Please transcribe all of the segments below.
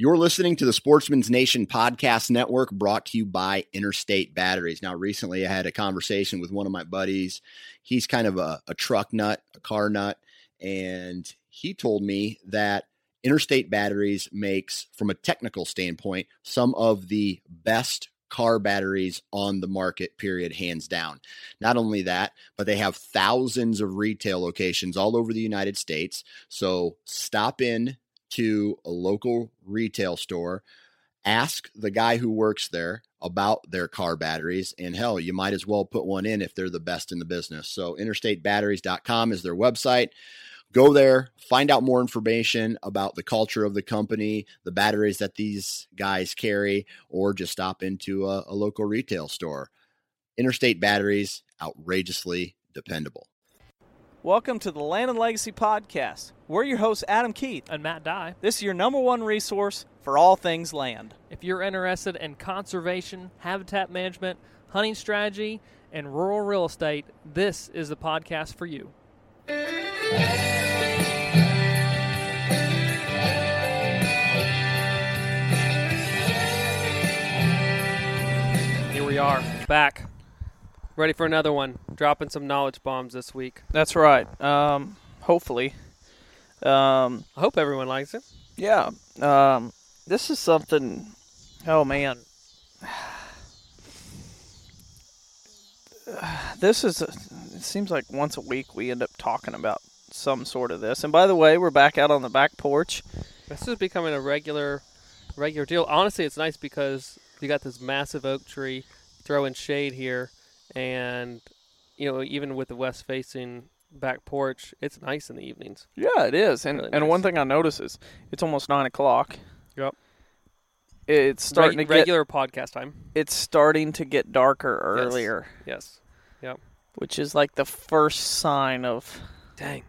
You're listening to the Sportsman's Nation Podcast Network brought to you by Interstate Batteries. Now, recently I had a conversation with one of my buddies. He's kind of a, a truck nut, a car nut, and he told me that Interstate Batteries makes, from a technical standpoint, some of the best car batteries on the market, period, hands down. Not only that, but they have thousands of retail locations all over the United States. So stop in to a local retail store, ask the guy who works there about their car batteries, and hell, you might as well put one in if they're the best in the business. So, interstatebatteries.com is their website. Go there, find out more information about the culture of the company, the batteries that these guys carry, or just stop into a, a local retail store. Interstate Batteries, outrageously dependable. Welcome to the Land and Legacy Podcast. We're your hosts, Adam Keith. and Matt Dye. This is your number one resource for all things land. If you're interested in conservation, habitat management, hunting strategy, and rural real estate, this is the podcast for you. Here we are, back, ready for another one. Dropping some knowledge bombs this week. That's right. Um, hopefully. Um, I hope everyone likes it. yeah. Um, this is something. Oh, man. This is. A, it seems like once a week we end up talking about some sort of this. And by the way, we're back out on the back porch. This is becoming a regular, regular deal. Honestly, it's nice because you got this massive oak tree throwing shade here, and you know even with the west facing back porch, it's nice in the evenings. Yeah, it is. And Really and nice. one thing I notice is it's almost nine o'clock. Yep. It's starting Reg- to get regular podcast time. it's starting to get darker earlier, Yes. Yep. Which is like the first sign of Dang.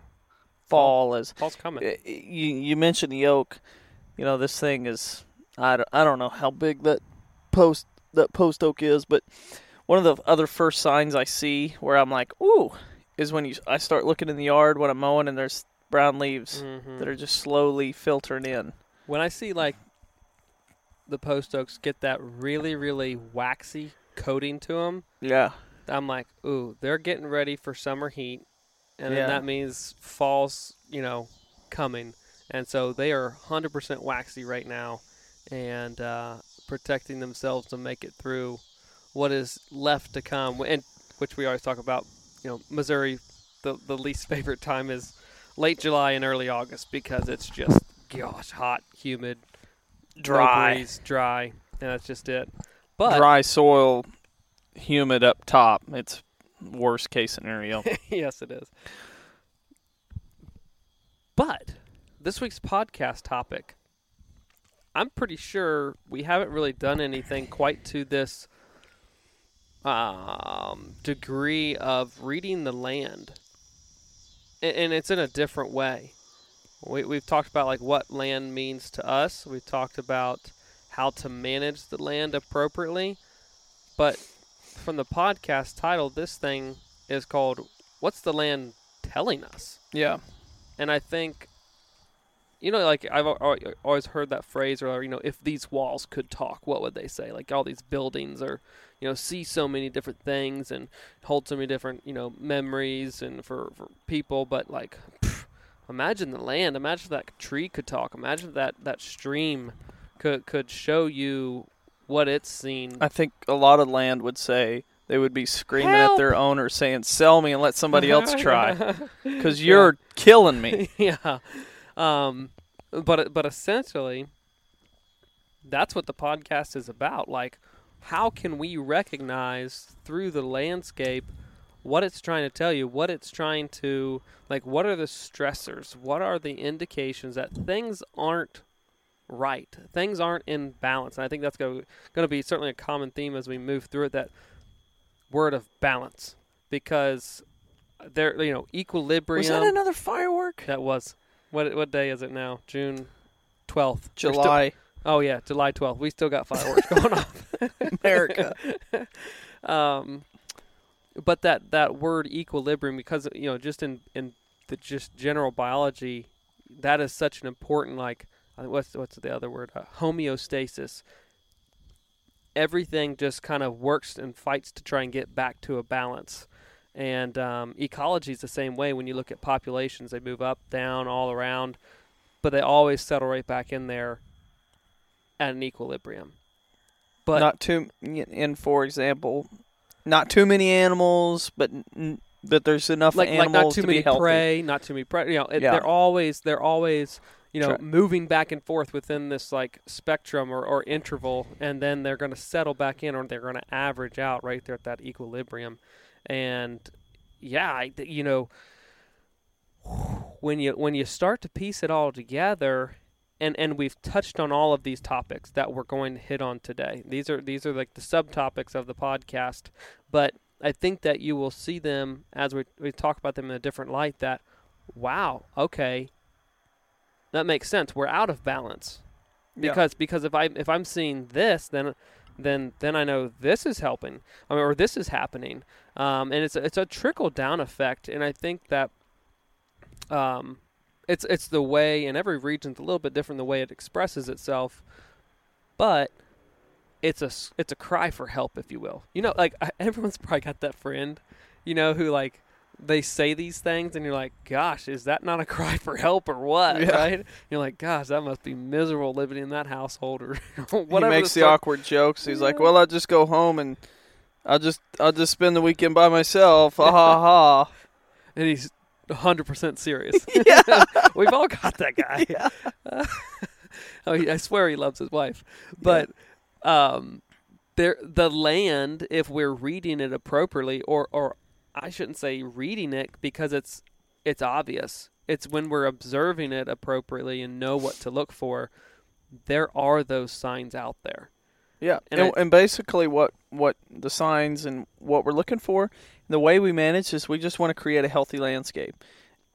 fall. Is Fall's coming. You you mentioned the oak? You know this thing is I don't, I don't know how big that post that post oak is, but one of the other first signs I see where I'm like, ooh, is when you I start looking in the yard when I'm mowing and there's brown leaves Mhm. that are just slowly filtering in. When I see like the post oaks get that really, really waxy coating to them, Yeah. I'm like, ooh, they're getting ready for summer heat, and Yeah. then that means fall's, you know, coming, and so they are 100% waxy right now, and uh, protecting themselves to make it through what is left to come, and which we always talk about. You know, Missouri, the the least favorite time is late July and early August because it's just gosh hot, humid, no Dry. breeze, dry, and that's just it. But Dry soil, humid up top. It's worst case scenario. yes, it is. But this week's podcast topic, I'm pretty sure we haven't really done anything quite to this um, degree of reading the land, and, and it's in a different way. We, we've talked about like what land means to us. We've talked about how to manage the land appropriately, but from the podcast title, this thing is called "What's the Land telling us. Yeah. And I think, you know, like I've al- al- always heard that phrase, or you know, if these walls could talk, what would they say? Like all these buildings are, you know, see so many different things and hold so many different, you know, memories and for for people. But like, pff, imagine the land. Imagine if that tree could talk. Imagine that that stream could could show you what it's seen. I think a lot of land would say they would be screaming at their owner saying, "Sell me and let somebody else try, because you're killing me." yeah. Um, but but essentially, that's what the podcast is about. Like, how can we recognize through the landscape what it's trying to tell you, what it's trying to like, what are the stressors, what are the indications that things aren't right, things aren't in balance, and I think that's going to be certainly a common theme as we move through it. That word of balance, because there, you know, equilibrium. Was that another firework? That was. What what day is it now? June twelfth. July, oh yeah, July twelfth. We still got fireworks going off. America. Um, but that that word equilibrium, because you know, just in in the just general biology, that is such an important like uh, what's what's the other word? Uh, homeostasis. Everything just kind of works and fights to try and get back to a balance. And um, ecology is the same way. When you look at populations, they move up, down, all around, but they always settle right back in there at an equilibrium. But not too. And for example, not too many animals, but n- but there's enough like like animals not too to many be healthy. prey, not too many prey. You know, it, Yeah. they're always they're always you know Try- moving back and forth within this like spectrum or, or interval, and then they're going to settle back in, or they're going to average out right there at that equilibrium. And yeah, I, you know, when you when you start to piece it all together. And, and we've touched on all of these topics that we're going to hit on today. These are these are like the subtopics of the podcast, but I think that you will see them as we we talk about them in a different light. That wow, okay, that makes sense. We're out of balance Yeah. because because if I if I'm seeing this, then then then I know this is helping I mean, or this is happening, um, and it's a, it's a trickle down effect. And I think that um, it's it's the way, and every region's a little bit different the way it expresses itself, but it's a it's a cry for help, if you will. You know, like everyone's probably got that friend, you know, who like they say these things, and you're like, "Gosh, is that not a cry for help or what?" Yeah. Right? You're like, "Gosh, that must be miserable living in that household," or whatever. he makes the awkward jokes. He's like, "Well, I'll just go home and I'll just I'll just spend the weekend by myself." Ha ha ha. and he's 100% serious. yeah. We've all got that guy. Yeah. oh, he, I swear he loves his wife. But um, there, the land, if we're reading it appropriately, or or I shouldn't say reading it because it's it's obvious. It's when we're observing it appropriately and know what to look for. There are those signs out there. Yeah, And and, I- and basically, what what the signs and what we're looking for, the way we manage is we just want to create a healthy landscape,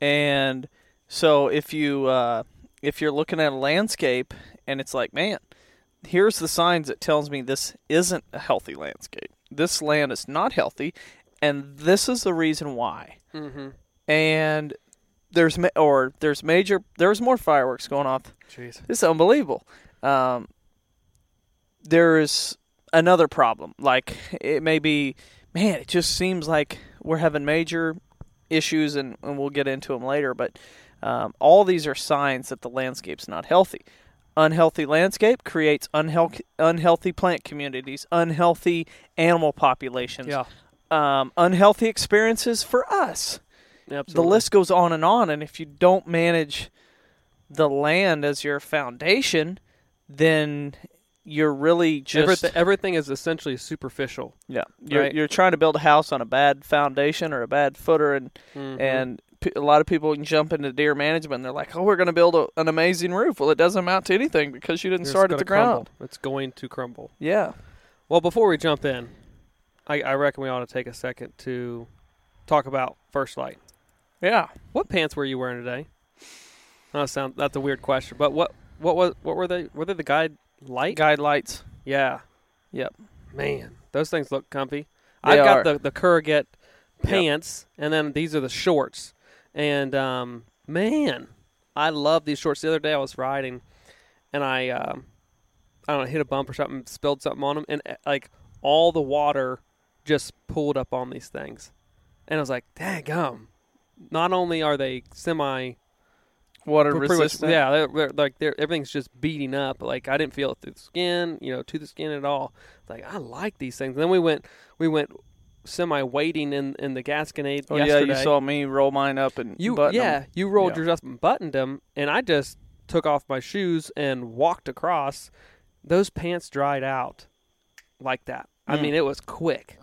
and so if you uh, if you're looking at a landscape and it's like, man, here's the signs that tells me this isn't a healthy landscape. This land is not healthy, and this is the reason why. Mm-hmm. And there's ma- or there's major there's more fireworks going off Jeez. this is unbelievable. Um, there's another problem. Like it may be, man, it just seems like we're having major issues, and, and we'll get into them later. But um, all these are signs that the landscape's not healthy. Unhealthy landscape creates unhealthy unhealthy plant communities, unhealthy animal populations, Yeah. um, unhealthy experiences for us the list goes on and on and if you don't manage the land as your foundation then you're really just everything, everything is essentially superficial. yeah you're, right. you're trying to build a house on a bad foundation or a bad footer and Mhm. and p- a lot of people can jump into deer management and they're like oh we're going to build a, an amazing roof well it doesn't amount to anything because you didn't It's start at the ground crumble. It's going to crumble. yeah Well, before we jump in, I, I reckon we ought to take a second to talk about First Lite. yeah What pants were you wearing today? That sound that's a weird question, but what what was what were they? Were they the guide light? guide lights Yeah. Yep. Man, those things look comfy. They I've got are. the the Corrugate pants, and then these are the shorts. And um, man, I love these shorts. The other day I was riding, and I um, I don't know hit a bump or something, spilled something on them, and uh, like all the water just pulled up on these things, and I was like, dang gum. Not only are they semi Water much- resistant. yeah, they're, they're, like they're, everything's just beading up. Like I didn't feel it through the skin, you know, to the skin at all. Like I like these things. then we went, we went semi wading in in the Gasconade Oh yesterday. yeah, you saw me roll mine up and You yeah, you rolled Yeah. yours up and buttoned them, and I just took off my shoes and walked across. Those pants dried out like that. I Mm. mean, it was quick.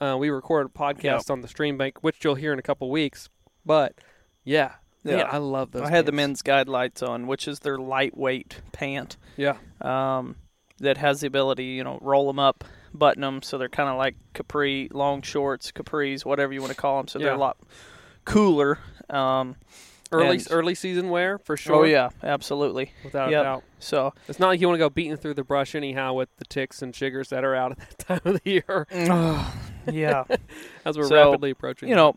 Uh, we recorded a podcast on the stream bank, which you'll hear in a couple weeks. But yeah, Yeah. man, I love those. I had the men's guide lights on, which is their lightweight pant. Yeah, um, that has the ability, you know, roll them up, button them, so they're kind of like capri, long shorts, capris, whatever you want to call them. So they're a lot cooler. Um, early And- early season wear for sure. Oh yeah, absolutely. without Yep. a doubt. So It's not like you want to go beating through the brush anyhow with the ticks and chiggers that are out at that time of the year yeah, as we're So, rapidly approaching. you know,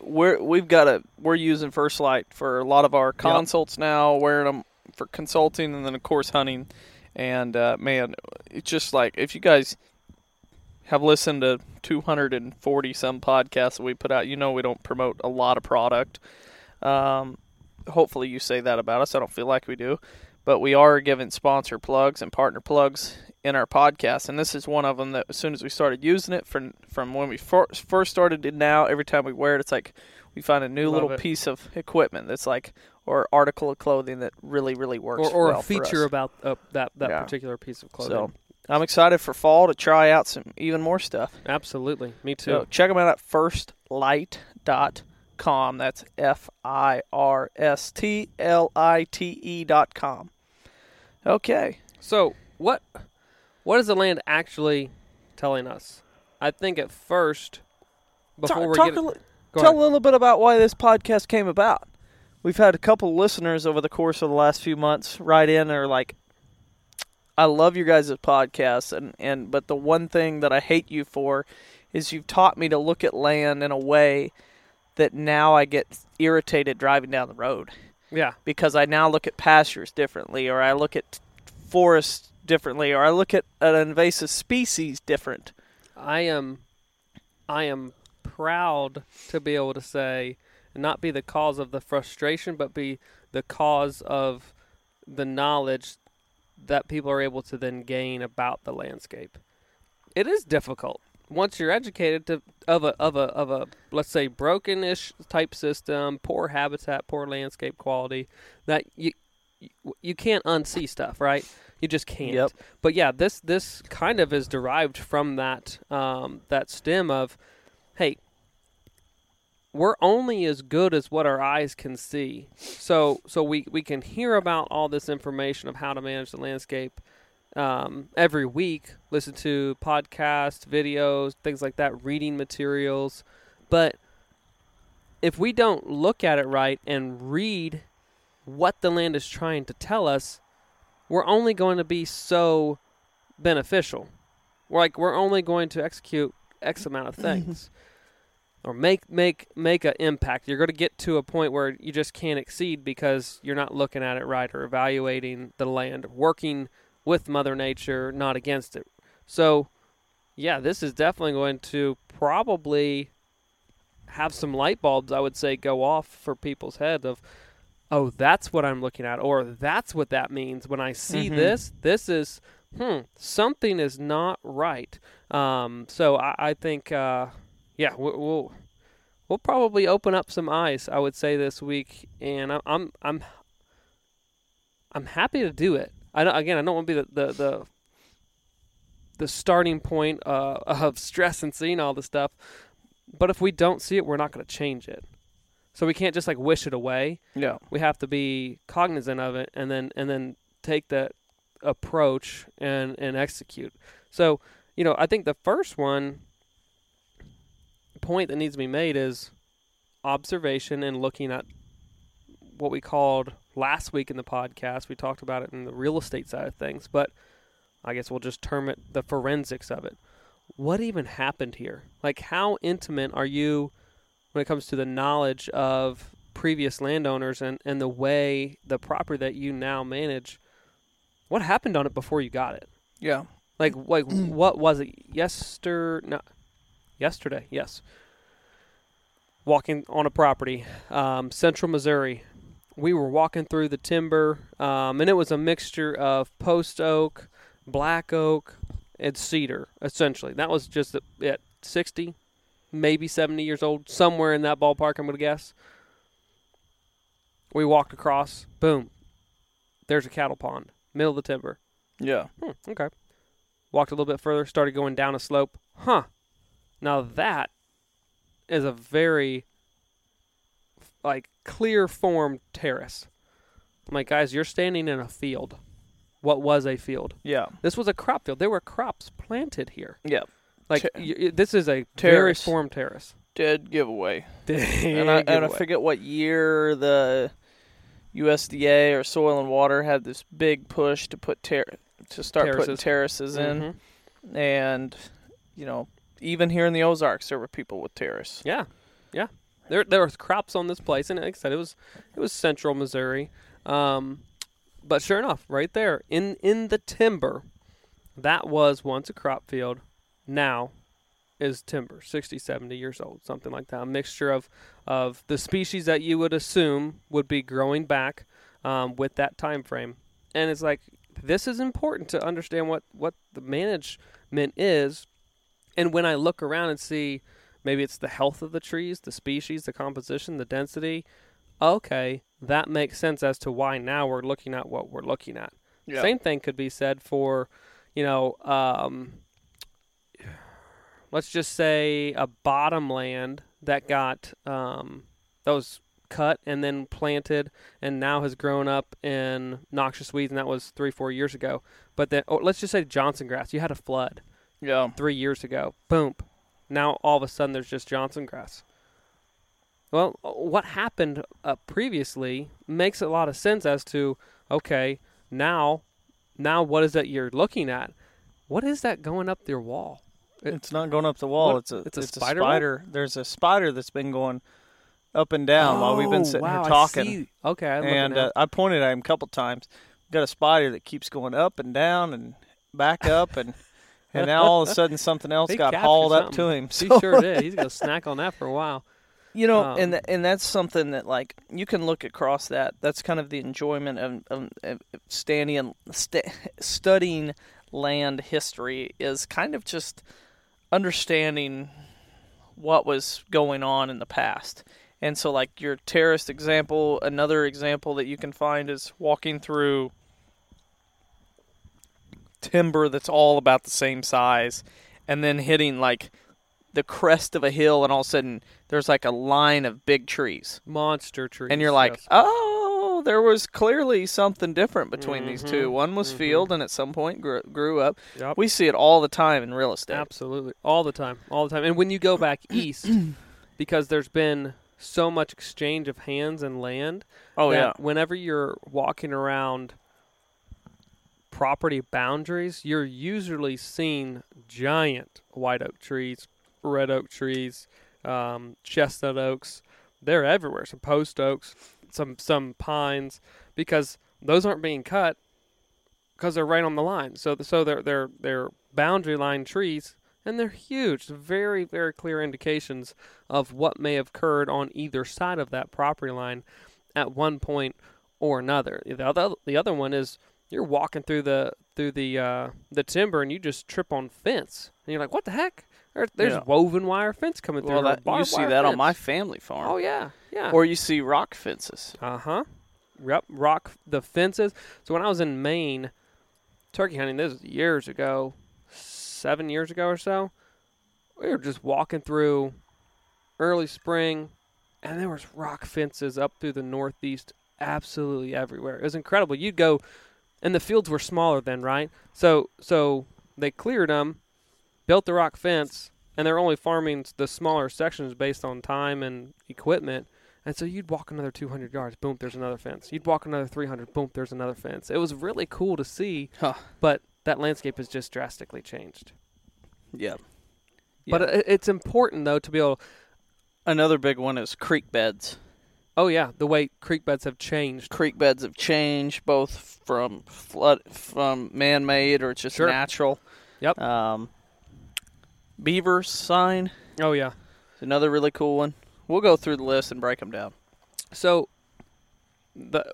we're we've got a we're using First Lite for a lot of our consults now, wearing them for consulting, and then of course hunting. And uh, man, it's just like if you guys have listened to 240 some podcasts that we put out, you know we don't promote a lot of product. Um, hopefully you say that about us. I don't feel like we do, but we are giving sponsor plugs and partner plugs in our podcast, and this is one of them. That as soon as we started using it, from from when we fir- first started to now, every time we wear it, it's like we find a new Love little it. piece of equipment that's like or article of clothing that really really works or, or well a for feature about uh, that that Yeah. particular piece of clothing. So I'm excited for fall to try out some even more stuff. Absolutely, me too. So check them out at firstlite.com. That's F I R S T L I T E dot com. Okay. So what what is the land actually telling us? I think at first, before talk, we talk get a, li- go tell ahead. a little bit about why this podcast came about. We've had a couple listeners over the course of the last few months write in and are like, I love your guys' podcast and, and but the one thing that I hate you for is you've taught me to look at land in a way that now I get irritated driving down the road. Yeah, because I now look at pastures differently, or I look at forests differently, or I look at an invasive species different. I am I am proud to be able to say and not be the cause of the frustration, but be the cause of the knowledge that people are able to then gain about the landscape. It is difficult once you're educated to of a of a of a let's say broken-ish type system, poor habitat, poor landscape quality that you you, can't unsee stuff, right? You just can't. Yep. But yeah, this this kind of is derived from that um, that stem of, hey, we're only as good as what our eyes can see. So so we we can hear about all this information of how to manage the landscape um, every week. Listen to podcasts, videos, things like that, reading materials, but if we don't look at it right and read what the land is trying to tell us, we're only going to be so beneficial. We're like we're only going to execute X amount of things. or make make make an impact. You're going to get to a point where you just can't exceed because you're not looking at it right or evaluating the land, working with Mother Nature, not against it. So, yeah, this is definitely going to probably have some light bulbs. I would say go off for people's heads of, oh, that's what I'm looking at, or that's what that means when I see Mhm. this. This is hmm, something is not right. Um, so I, I think, uh, yeah, we- we'll we'll probably open up some eyes. I would say this week, and I'm I'm I'm, I'm happy to do it. I again, I don't want to be the the the, the starting point uh, of stress and seeing all this stuff. But if we don't see it, we're not going to change it. So we can't just like wish it away Yeah. we have to be cognizant of it and then and then take that approach and and execute so you know i think the first one point that needs to be made is observation and looking at what we called last week in the podcast we talked about it in the real estate side of things but i guess we'll just term it the forensics of it what even happened here like how intimate are you when it comes to the knowledge of previous landowners and, and the way the property that you now manage, what happened on it before you got it? Yeah. Like like what was it? Yester no, yesterday, yes. Walking on a property, um, Central Missouri. We were walking through the timber, um, and it was a mixture of post oak, black oak, and cedar. Essentially, that was just at sixty, maybe seventy years old, somewhere in that ballpark. I'm gonna guess. We walked across. Boom. There's a cattle pond, middle of the timber. Yeah. Hmm, okay. Walked a little bit further, started going down a slope. Huh. Now that is a very like clear formed terrace. I'm like, guys, you're standing in a field. What was a field? Yeah. This was a crop field. There were crops planted here. Yeah. Like Ter- y- this is a very Terrace. formed terrace. Dead giveaway. and and I, and I forget what year the USDA or Soil and Water had this big push to put ter- to start putting Terraces. terraces in, mm-hmm. and you know, even here in the Ozarks, there were people with terraces. Yeah, yeah. There there was crops on this place, and like I said, it was it was central Missouri. Um, but sure enough, right there in in the timber, that was once a crop field. Now is timber, 60, 70 years old, something like that. A mixture of of the species that you would assume would be growing back um, with that time frame. And it's like this is important to understand what what the management is. And when I look around and see maybe it's the health of the trees, the species, the composition, the density. Okay, that makes sense as to why now we're looking at what we're looking at. Yeah. Same thing could be said for, you know, um, let's just say a bottomland that got um, that was cut and then planted and now has grown up in noxious weeds, and that was three, four years ago. But then, oh, let's just say Johnson grass. You had a flood Yeah. three years ago. Boom. Now all of a sudden there's just Johnson grass. Well, what happened uh, previously makes a lot of sense as to okay, now, now what is that you're looking at? What is that going up your wall? It- It's not going up the wall. What? It's a It's a spider wall? spider. There's a spider that's been going up and down while we've been Oh, sitting wow, here I talking. see. Okay, I'm and uh, I pointed at him a couple times. Got a spider that keeps going up and down and back up, and and now all of a sudden something else He got captured hauled up to something. him. he sure did. He's gonna snack on that for a while. you know, Um, and th- and that's something that like you can look across that. That's kind of the enjoyment of, of, of standing and st- studying land history is kind of just understanding what was going on in the past. And so, like your terraced example, another example that you can find is walking through timber that's all about the same size, and then hitting like the crest of a hill, and all of a sudden there's like a line of big trees, Monster trees. and you're like, yes. oh, there was clearly something different between these two. Mhm, One was mhm. field, and at some point grew, grew up. Yep. We see it all the time in real estate. Absolutely. All the time. All the time. And when you go back east, because there's been so much exchange of hands and land, Oh yeah, whenever you're walking around property boundaries, you're usually seeing giant white oak trees, red oak trees, um, chestnut oaks. They're everywhere. Some post oaks, some some pines, because those aren't being cut because they're right on the line. So so they're they're they're boundary line trees, and they're huge. Very very clear indications of what may have occurred on either side of that property line at one point or another. The other the other one is you're walking through the through the uh, the timber and you just trip on fence, and you're like, "What the heck?" There, there's Yeah. woven wire fence coming well, through. that, you see that on my family farm. Oh yeah, yeah. Or you see rock fences. Uh huh. Yep. Rock the fences. So when I was in Maine, turkey hunting, this was years ago, seven years ago or so, we were just walking through early spring, and there was rock fences up through the northeast, absolutely everywhere. It was incredible. You'd go, and the fields were smaller then, right? So so they cleared them, built the rock fence, and they're only farming the smaller sections based on time and equipment. And so you'd walk another 200 yards, boom, there's another fence. You'd walk another 300, boom, there's another fence. It was really cool to see, Huh. but that landscape has just drastically changed. Yeah. But it's important though to be able. Another big one is creek beds. Oh yeah, the way creek beds have changed. Creek beds have changed, both from flood, from man-made or it's just Sure. natural. Yep. Um, beaver sign Oh yeah. is another really cool one. We'll go through the list and break them down. So the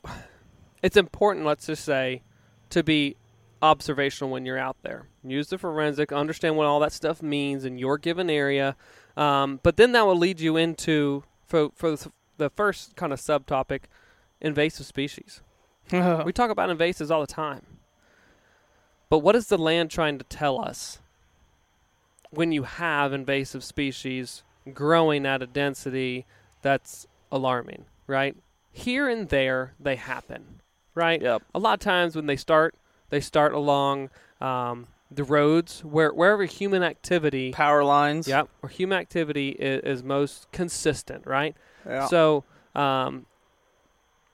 it's important, let's just say, to be observational when you're out there. Use the forensic, understand what all that stuff means in your given area. Um, but then that will lead you into for for the, first kind of subtopic, invasive species. we talk about invasives all the time. But what is the land trying to tell us when you have invasive species growing at a density that's alarming, right? Here and there they happen, right? Yep. A lot of times when they start, they start along um, the roads where wherever human activity, Power lines. yep where human activity is, is most consistent, right? Yeah. So um,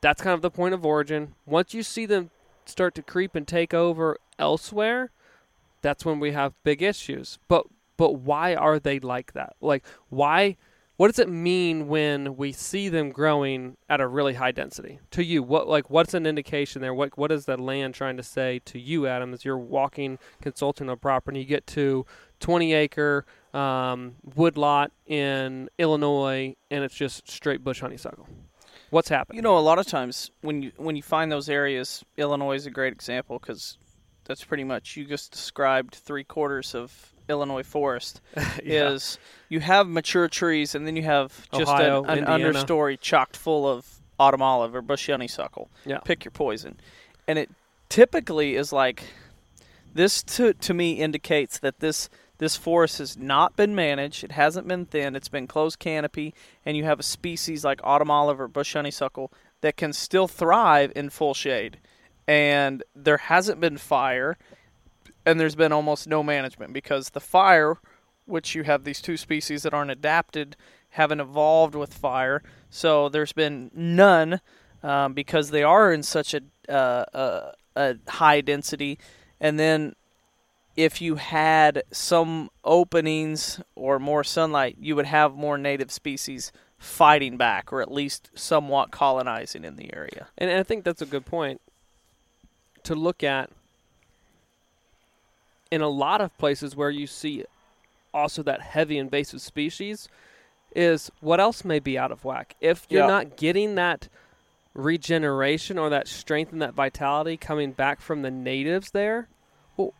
that's kind of the point of origin. Once you see them start to creep and take over elsewhere, that's when we have big issues. But but why are they like that? Like why? What does it mean when we see them growing at a really high density? To you, what like what's an indication there? What what is the land trying to say to you, Adam, as you're walking, consulting a property? You get to 20 acre um, woodlot in Illinois, and it's just straight bush honeysuckle. What's happening? You know, a lot of times when you when you find those areas, Illinois is a great example because that's pretty much you just described three quarters of Illinois forest. Yeah. Is you have mature trees and then you have just Ohio, an, an understory chocked full of autumn olive or bush honeysuckle. Yeah. Pick your poison, and it typically is like this. To to me indicates that this this forest has not been managed. It hasn't been thinned. It's been closed canopy, and you have a species like autumn olive or bush honeysuckle that can still thrive in full shade. And there hasn't been fire, and there's been almost no management because the fire, which you have these two species that aren't adapted, haven't evolved with fire. So there's been none um, because they are in such a, uh, a a high density, and then if you had some openings or more sunlight, you would have more native species fighting back, or at least somewhat colonizing in the area. And, and I think that's a good point to look at in a lot of places where you see also that heavy invasive species is what else may be out of whack. If you're Yeah. not getting that regeneration or that strength and that vitality coming back from the natives there, well,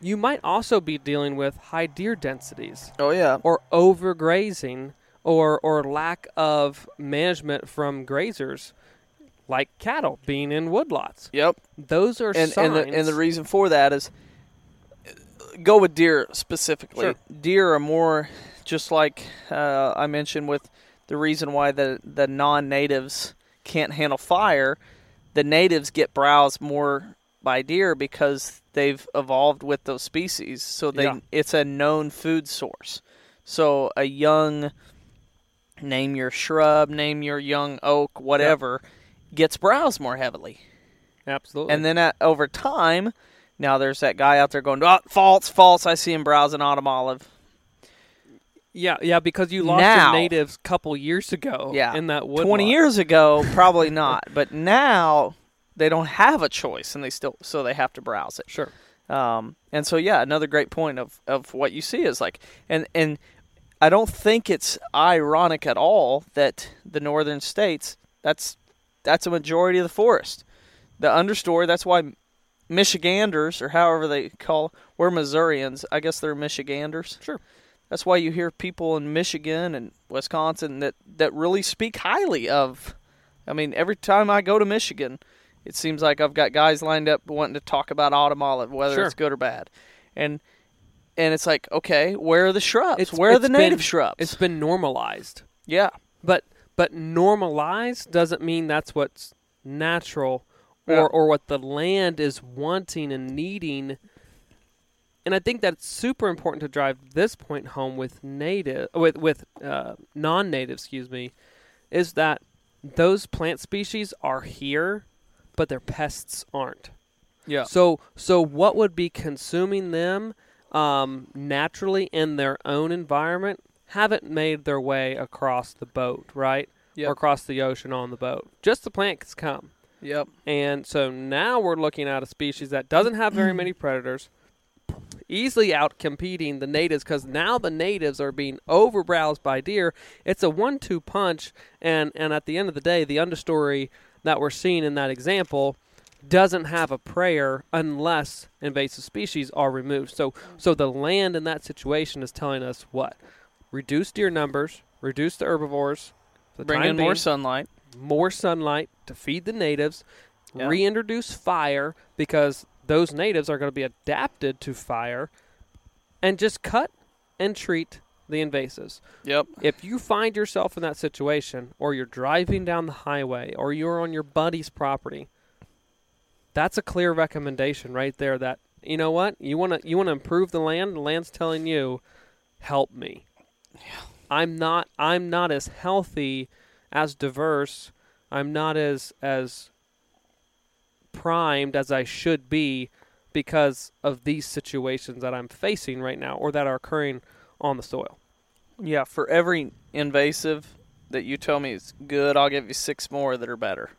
you might also be dealing with high deer densities Oh yeah, or overgrazing or or lack of management from grazers like cattle being in woodlots. yep. Those are and signs. and the, and the reason for that is go with deer specifically. Sure. Deer are more just like uh, I mentioned with the reason why the the non-natives can't handle fire. The natives get browsed more by deer because they've evolved with those species, so they Yeah. it's a known food source. So a young name your shrub, name your young oak, whatever, gets browsed more heavily. Absolutely. And then at, over time, now there's that guy out there going, oh, false, false. I see him browsing autumn olive. yeah, yeah, because you lost Now- your natives a couple years ago. Yeah. in that woodlot. 20 years ago, probably not. But now they don't have a choice and they still, so they have to browse it. Sure. Um, and so, yeah, another great point of, of what you see is like, and, and I don't think it's ironic at all that the northern states, that's, that's a majority of the forest. The understory, that's why Michiganders, or however they call, we're Missourians. I guess they're Michiganders. Sure. That's why you hear people in Michigan and Wisconsin that, that really speak highly of. I mean, every time I go to Michigan, it seems like I've got guys lined up wanting to talk about autumn olive, whether Sure. it's good or bad. And and it's like, okay, where are the shrubs? It's- where are it's the native been- shrubs? It's been normalized, yeah, but but normalized doesn't mean that's what's natural Yeah. or what the land is wanting and needing. And I think that's super important to drive this point home with native with with uh, non-native, excuse me, is that those plant species are here, but their pests aren't. yeah, So so what would be consuming them um, naturally in their own environment haven't made their way across the boat, right? Yep. or across the ocean on the boat. Just the plants come. Yep. And so now we're looking at a species that doesn't have very many predators, easily out competing the natives because now the natives are being overbrowsed by deer. It's a one two punch, and, and at the end of the day, the understory that we're seeing in that example doesn't have a prayer unless invasive species are removed. So so the land in that situation is telling us what? Reduce deer numbers, reduce the herbivores, the Bring in more sunlight. more sunlight to feed the natives, Yeah. reintroduce fire because those natives are going to be adapted to fire, and just cut and treat the invasives. Yep. If you find yourself in that situation, or you're driving down the highway, or you're on your buddy's property, that's a clear recommendation right there. That you know what you want to you want to improve the land. The land's telling you, help me. I'm not I'm not as healthy, as diverse. I'm not as as primed as I should be because of these situations that I'm facing right now or that are occurring on the soil. Yeah. For every invasive that you tell me is good, I'll give you six more that are better.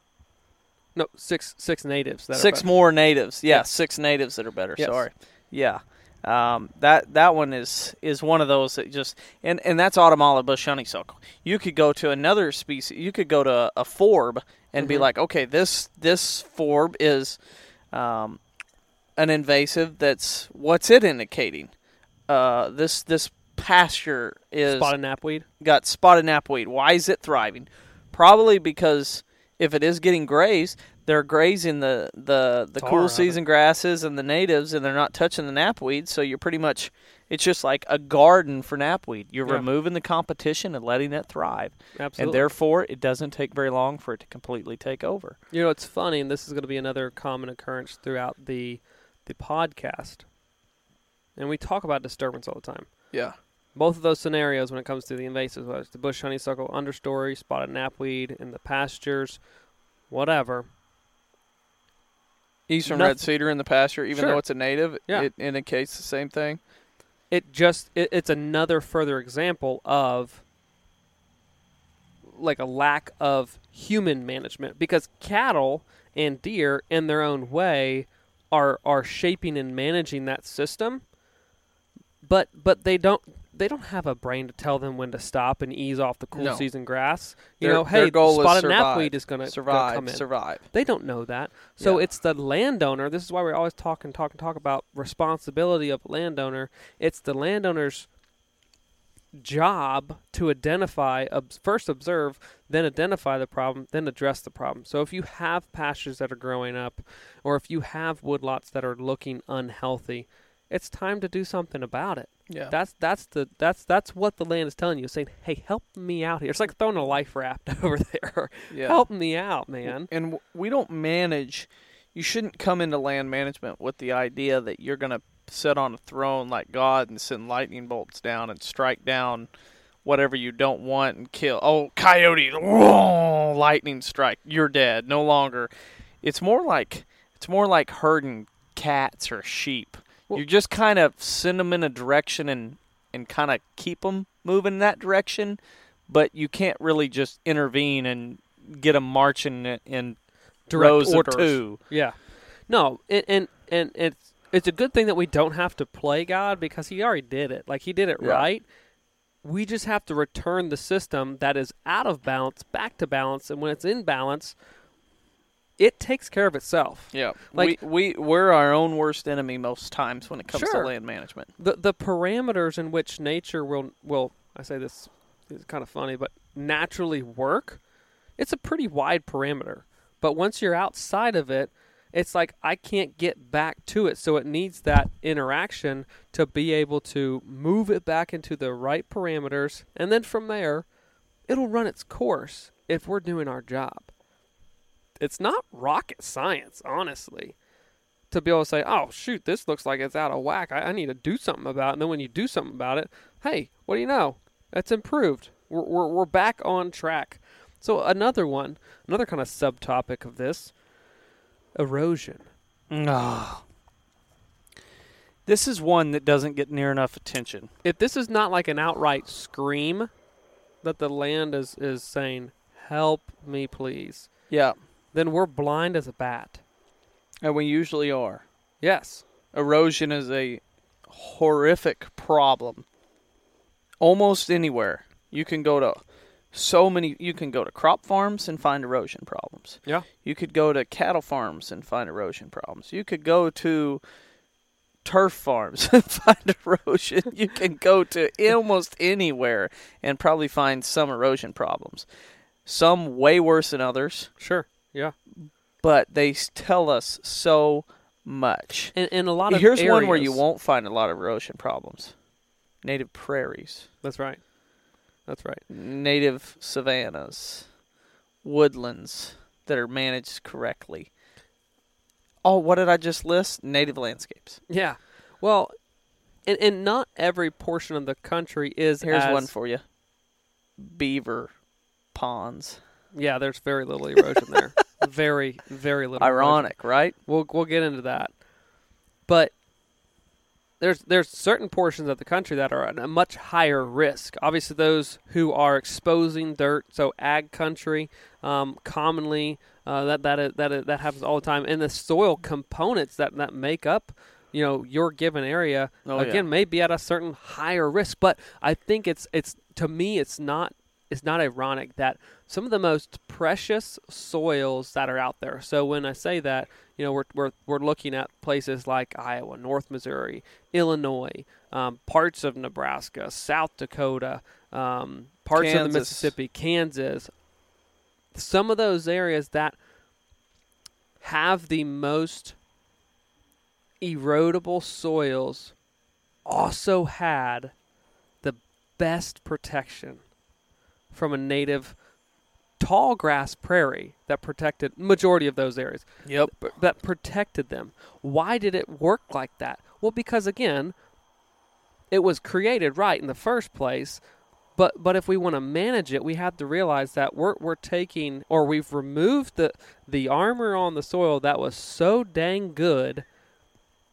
No, six six natives. That are six more natives. Yeah, Yes. six natives that are better. Yes. Sorry. Yeah. Um, that that one is is one of those that just and and that's autumn olive bush honeysuckle. You could go to another species. You could go to a forb and be Mhm. like, okay, this this forb is um, an invasive. That's what's it indicating? Uh, this this pasture is spotted knapweed. got spotted knapweed. Why is it thriving? Probably because if it is getting grazed, they're grazing the the, the Tar cool season grasses and the natives, and they're not touching the knapweed. So you're pretty much it's just like a garden for knapweed. You're Yeah. removing the competition and letting it thrive, Absolutely. and therefore it doesn't take very long for it to completely take over. You know, it's funny, and this is going to be another common occurrence throughout the the podcast. And we talk about disturbance all the time. Yeah. Both of those scenarios, when it comes to the invasives, whether it's the bush honeysuckle understory, spotted knapweed in the pastures, whatever. Eastern Noth- red cedar in the pasture, even Sure. though it's a native, Yeah. it indicates the same thing. It just it, it's another further example of like a lack of human management because cattle and deer, in their own way, are are shaping and managing that system. But but they don't they don't have a brain to tell them when to stop and ease off the cool No. season grass. You Their- know, their hey, goal spotted survive. knapweed is going to survive, in. survive. They don't know that. So Yeah. it's the landowner. This is why we always talk and talk and talk about responsibility of landowner. It's the landowner's job to identify, ob- first observe, then identify the problem, then address the problem. So if you have pastures that are growing up, or if you have woodlots that are looking unhealthy, it's time to do something about it. Yeah. That's that's the that's that's what the land is telling you, saying, "Hey, help me out here." It's like throwing a life raft over there. yeah. Help me out, man. And we don't manage. You shouldn't come into land management with the idea that you're going to sit on a throne like God and send lightning bolts down and strike down whatever you don't want and kill. Oh, coyote! Whoa, lightning strike. You're dead. No longer. It's more like it's more like herding cats or sheep. Well- you just kind of send them in a direction and and kind of keep them moving in that direction, but you can't really just intervene and get them marching in- in Direct rows orders. of two. Yeah. No, and, and and it's it's a good thing that we don't have to play God because he already did it. Like he did it Yeah. right. We just have to return the system that is out of balance back to balance and when it's in balance, it takes care of itself. Yeah, Like- we we we're our own worst enemy most times when it comes Sure. to land management. The the parameters in which nature will will I say this is kind of funny, but naturally work, it's a pretty wide parameter. But once you're outside of it, it's like I can't get back to it. So it needs that interaction to be able to move it back into the right parameters. And then from there, it'll run its course if we're doing our job. It's not rocket science, honestly, to be able to say, oh, shoot, this looks like it's out of whack. I, I need to do something about it. And then when you do something about it, hey, what do you know? That's improved. We're, we're, we're back on track. So another one, another kind of subtopic of this erosion. No. This is one that doesn't get near enough attention. If this is not like an outright scream that the land is, is saying, help me please, Yeah, then we're blind as a bat. and we usually are. Yes. Erosion is a horrific problem. Almost anywhere you can go to, so many. You can go to crop farms and find erosion problems. Yeah. You could go to cattle farms and find erosion problems. You could go to turf farms and find erosion. You can go to almost anywhere and probably find some erosion problems. Some way worse than others, Sure. Yeah. but they tell us so much. And, and a lot of Here's one where you won't find a lot of erosion problems. Native prairies, That's right. That's right. native savannas, woodlands that are managed correctly. Oh, what did I just list? Native landscapes. Yeah. Well, and, and not every portion of the country is Here's one for you. Beaver ponds. Yeah, there's very little erosion there. very, very little. erosion. Ironic, right? We'll we'll get into that. But there's there's certain portions of the country that are at a much higher risk. Obviously, those who are exposing dirt, so ag country, um, commonly uh, that that is, that is, that happens all the time, and the soil components that that make up. You know your given area Oh, yeah. again may be at a certain higher risk, but I think it's it's to me it's not it's not ironic that some of the most precious soils that are out there. So when I say that, you know, we're we're we're looking at places like Iowa, North Missouri, Illinois, um, parts of Nebraska, South Dakota, um, parts of the Mississippi, Kansas. Some of those areas that have the most erodible soils also had the best protection from a native tall grass prairie that protected majority of those areas. Yep. that protected them. Why did it work like that? Well because again it was created right in the first place but but if we want to manage it we have to realize that we're we're taking or we've removed the the armor on the soil that was so dang good.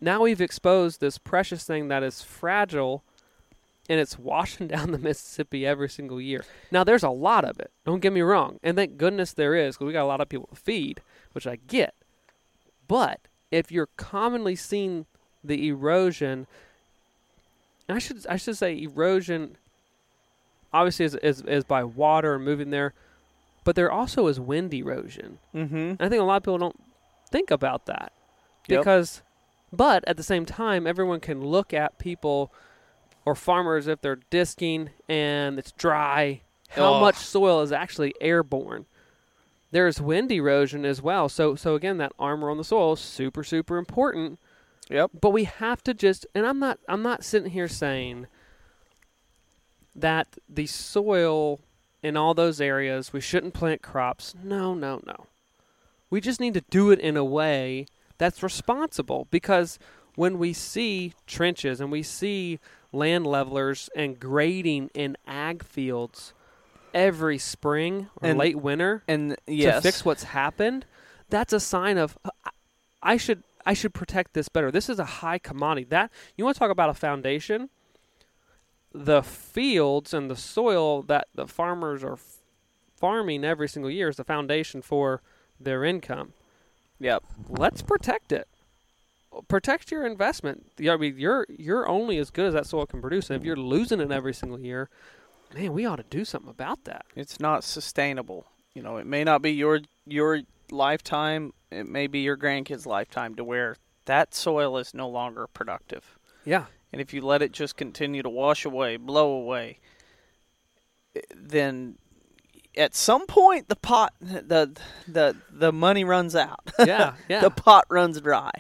Now we've exposed this precious thing that is fragile and it's washing down the Mississippi every single year. Now, there's a lot of it. Don't get me wrong. And thank goodness there is because we got a lot of people to feed, which I get. But if you're commonly seeing the erosion, I should I should say erosion obviously is, is, is by water moving there, but there also is wind erosion. Mm-hmm. I think a lot of people don't think about that Yep. because, but at the same time, everyone can look at people or farmers if they're disking and it's dry, how Oh. much soil is actually airborne. There's wind erosion as well. So, so again, that armor on the soil is super, super important. Yep. But we have to just, and I'm not, I'm not sitting here saying that the soil in all those areas we shouldn't plant crops. No, no, no. We just need to do it in a way that's responsible because when we see trenches and we see land levelers and grading in ag fields every spring or And- late winter And yes, to fix what's happened, that's a sign of I- I should I should protect this better. This is a high commodity. That you want to talk about a foundation? The fields and the soil that the farmers are f- farming every single year is the foundation for their income. Yep. Let's protect it. Protect your investment. I mean, you're you're only as good as that soil can produce, and if you're losing it every single year, man, we ought to do something about that. It's not sustainable. You know, it may not be your your lifetime. It may be your grandkids' lifetime to where that soil is no longer productive. Yeah, And if you let it just continue to wash away, blow away, eh, then at some point the pot the the the money runs out. yeah, yeah. the pot runs dry.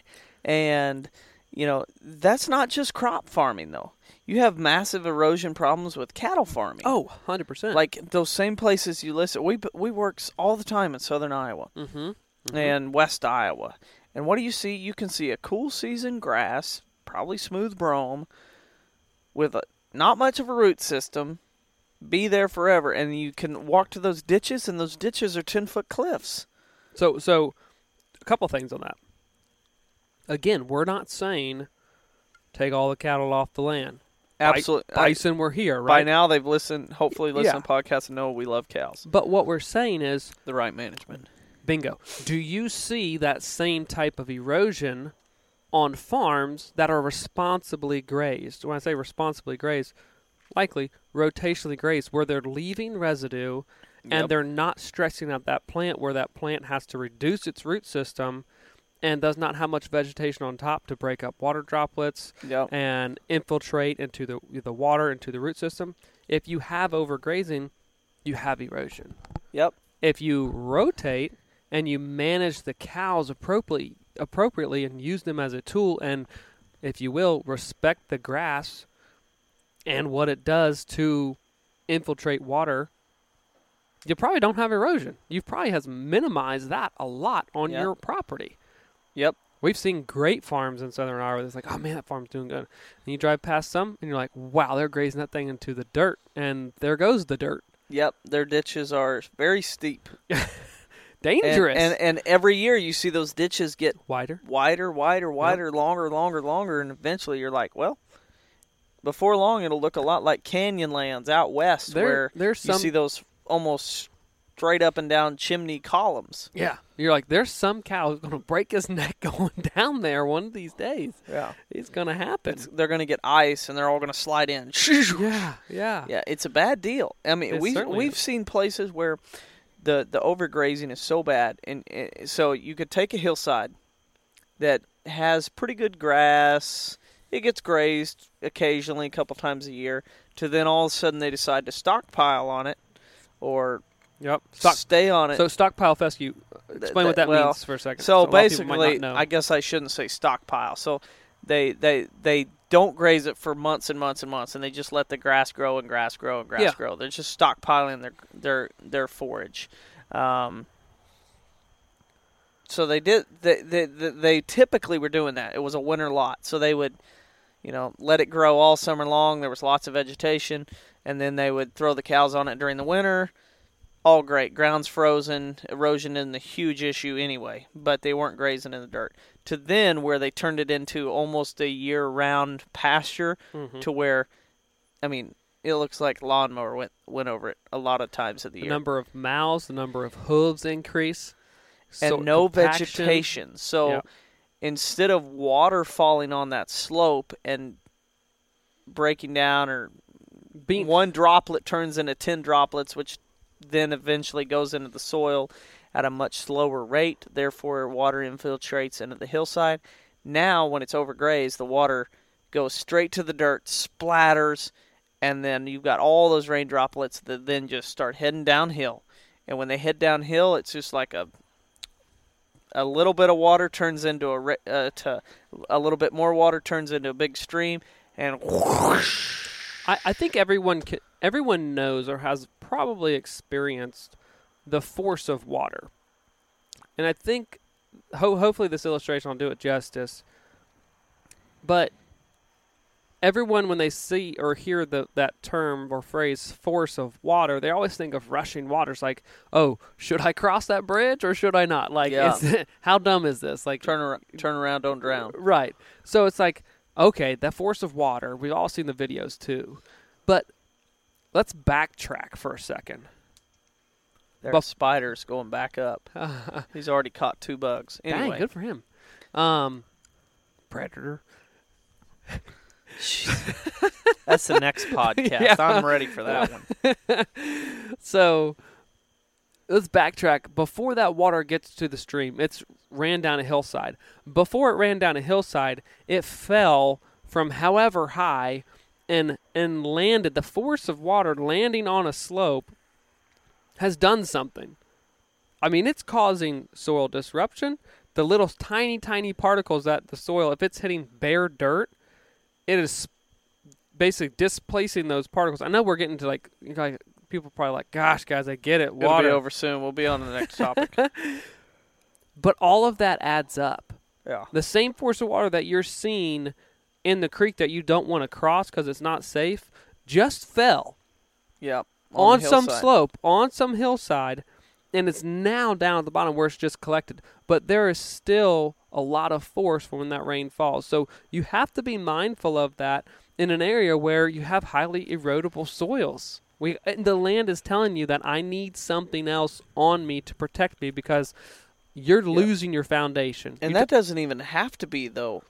And you know, that's not just crop farming though. You have massive erosion problems with cattle farming. oh, 100%. like those same places you listed. We we work all the time in southern Iowa mm-hmm. and west Iowa. And what do you see? You can see a cool season grass, probably smooth brome, with a, not much of a root system, be there forever, and you can walk to those ditches, and those ditches are ten foot cliffs. So, so a couple things on that. Again, we're not saying take all the cattle off the land. Absolutely. bison were here, right? By now, they've listened. Hopefully, listened Yeah. to podcasts and know we love cows. But what we're saying is, The right management. bingo. Do you see that same type of erosion on farms that are responsibly grazed? When I say responsibly grazed, likely rotationally grazed, where they're leaving residue Yep. and they're not stressing out that plant, where that plant has to reduce its root system and does not have much vegetation on top to break up water droplets Yep. and infiltrate into the the water into the root system. If you have overgrazing, you have erosion. Yep. If you rotate and you manage the cows appropriately appropriately and use them as a tool and if you will respect the grass and what it does to infiltrate water you probably don't have erosion. You probably has minimized that a lot on Yep. your property. Yep. We've seen great farms in southern Iowa that's like, oh man, that farm's doing good. And you drive past some and you're like, wow, they're grazing that thing into the dirt. And there goes the dirt. Yep. Their ditches are very steep. Dangerous. and and every year you see those ditches get Wider. wider, wider, wider, longer, longer, longer, and eventually you're like, well, before long it'll look a lot like canyon lands out west There- where there's you some- see those almost straight up and down chimney columns. Yeah. You're like, there's some cow who's going to break his neck going down there one of these days. Yeah. It's going to happen. It's, they're going to get ice and they're all going to slide in. yeah. Yeah. Yeah, it's a bad deal. I mean, It we certainly we've is. seen places where the the overgrazing is so bad, and uh, so you could take a hillside that has pretty good grass. It gets grazed occasionally, a couple times a year. To then all of a sudden they decide to stockpile on it, or Yep. Stock, stay on it. so stockpile fescue. Explain th- what that well, means for a second. So a lot of people might basically. I guess I shouldn't say stockpile. So they they they don't graze it for months and months and months, and they just let the grass grow and grass grow and grass Yeah. grow. They're just stockpiling their their their forage. Um, so they did. They they they typically were doing that. It was a winter lot, so they would, you know, let it grow all summer long. There was lots of vegetation, and then they would throw the cows on it during the winter all great. Ground's frozen. Erosion isn't a huge issue anyway, but they weren't grazing in the dirt. To then where they turned it into almost a year-round pasture, Mhm. to where, I mean, it looks like lawnmower went went over it a lot of times of the the year, number of mouths, the number of hooves increase. and so no compaction. vegetation. So Yeah. instead of water falling on that slope and breaking down or Being, one droplet turns into 10 droplets, which then eventually goes into the soil at a much slower rate. Therefore, water infiltrates into the hillside. Now, when it's overgrazed, the water goes straight to the dirt, splatters, and then you've got all those rain droplets that then just start heading downhill. And when they head downhill, it's just like a a little bit of water turns into a uh, to a little bit more water turns into a big stream, and I, I think everyone ca everyone knows or has probably experienced the force of water, and I think ho- hopefully this illustration will do it justice. But everyone, when they see or hear the that term or phrase "force of water," they always think of rushing water. It's like, oh, should I cross that bridge or should I not? Like, Yeah. it's, how dumb is this? Like, turn around, turn around, don't drown. Right. So it's like, okay, that force of water, we've all seen the videos too. But let's backtrack for a second. There Buff- are spiders going back up. He's already caught two bugs. Anyway, Dang, good for him. Um, Predator. that's the next podcast. Yeah. I'm ready for that one. So let's backtrack. Before that water gets to the stream, it's ran down a hillside. Before it ran down a hillside, it fell from however high and and landed. The force of water landing on a slope has done something. I mean, it's causing soil disruption. The little tiny, tiny particles that the soil, if it's hitting bare dirt, it is basically displacing those particles. I know we're getting to like, like people are probably like, "Gosh, guys, I get it, It'll water." be over soon. We'll be on the next topic. But all of that adds up. yeah. The same force of water that you're seeing in the creek that you don't want to cross because it's not safe just fell Yep. on, the some slope, on some hillside, and it's now down at the bottom where it's just collected. But there is still a lot of force from when that rain falls. So you have to be mindful of that. in an area where you have highly erodible soils. We and the land is telling you that I need something else on me to protect me because you're losing your foundation. And You that doesn't even have to be though.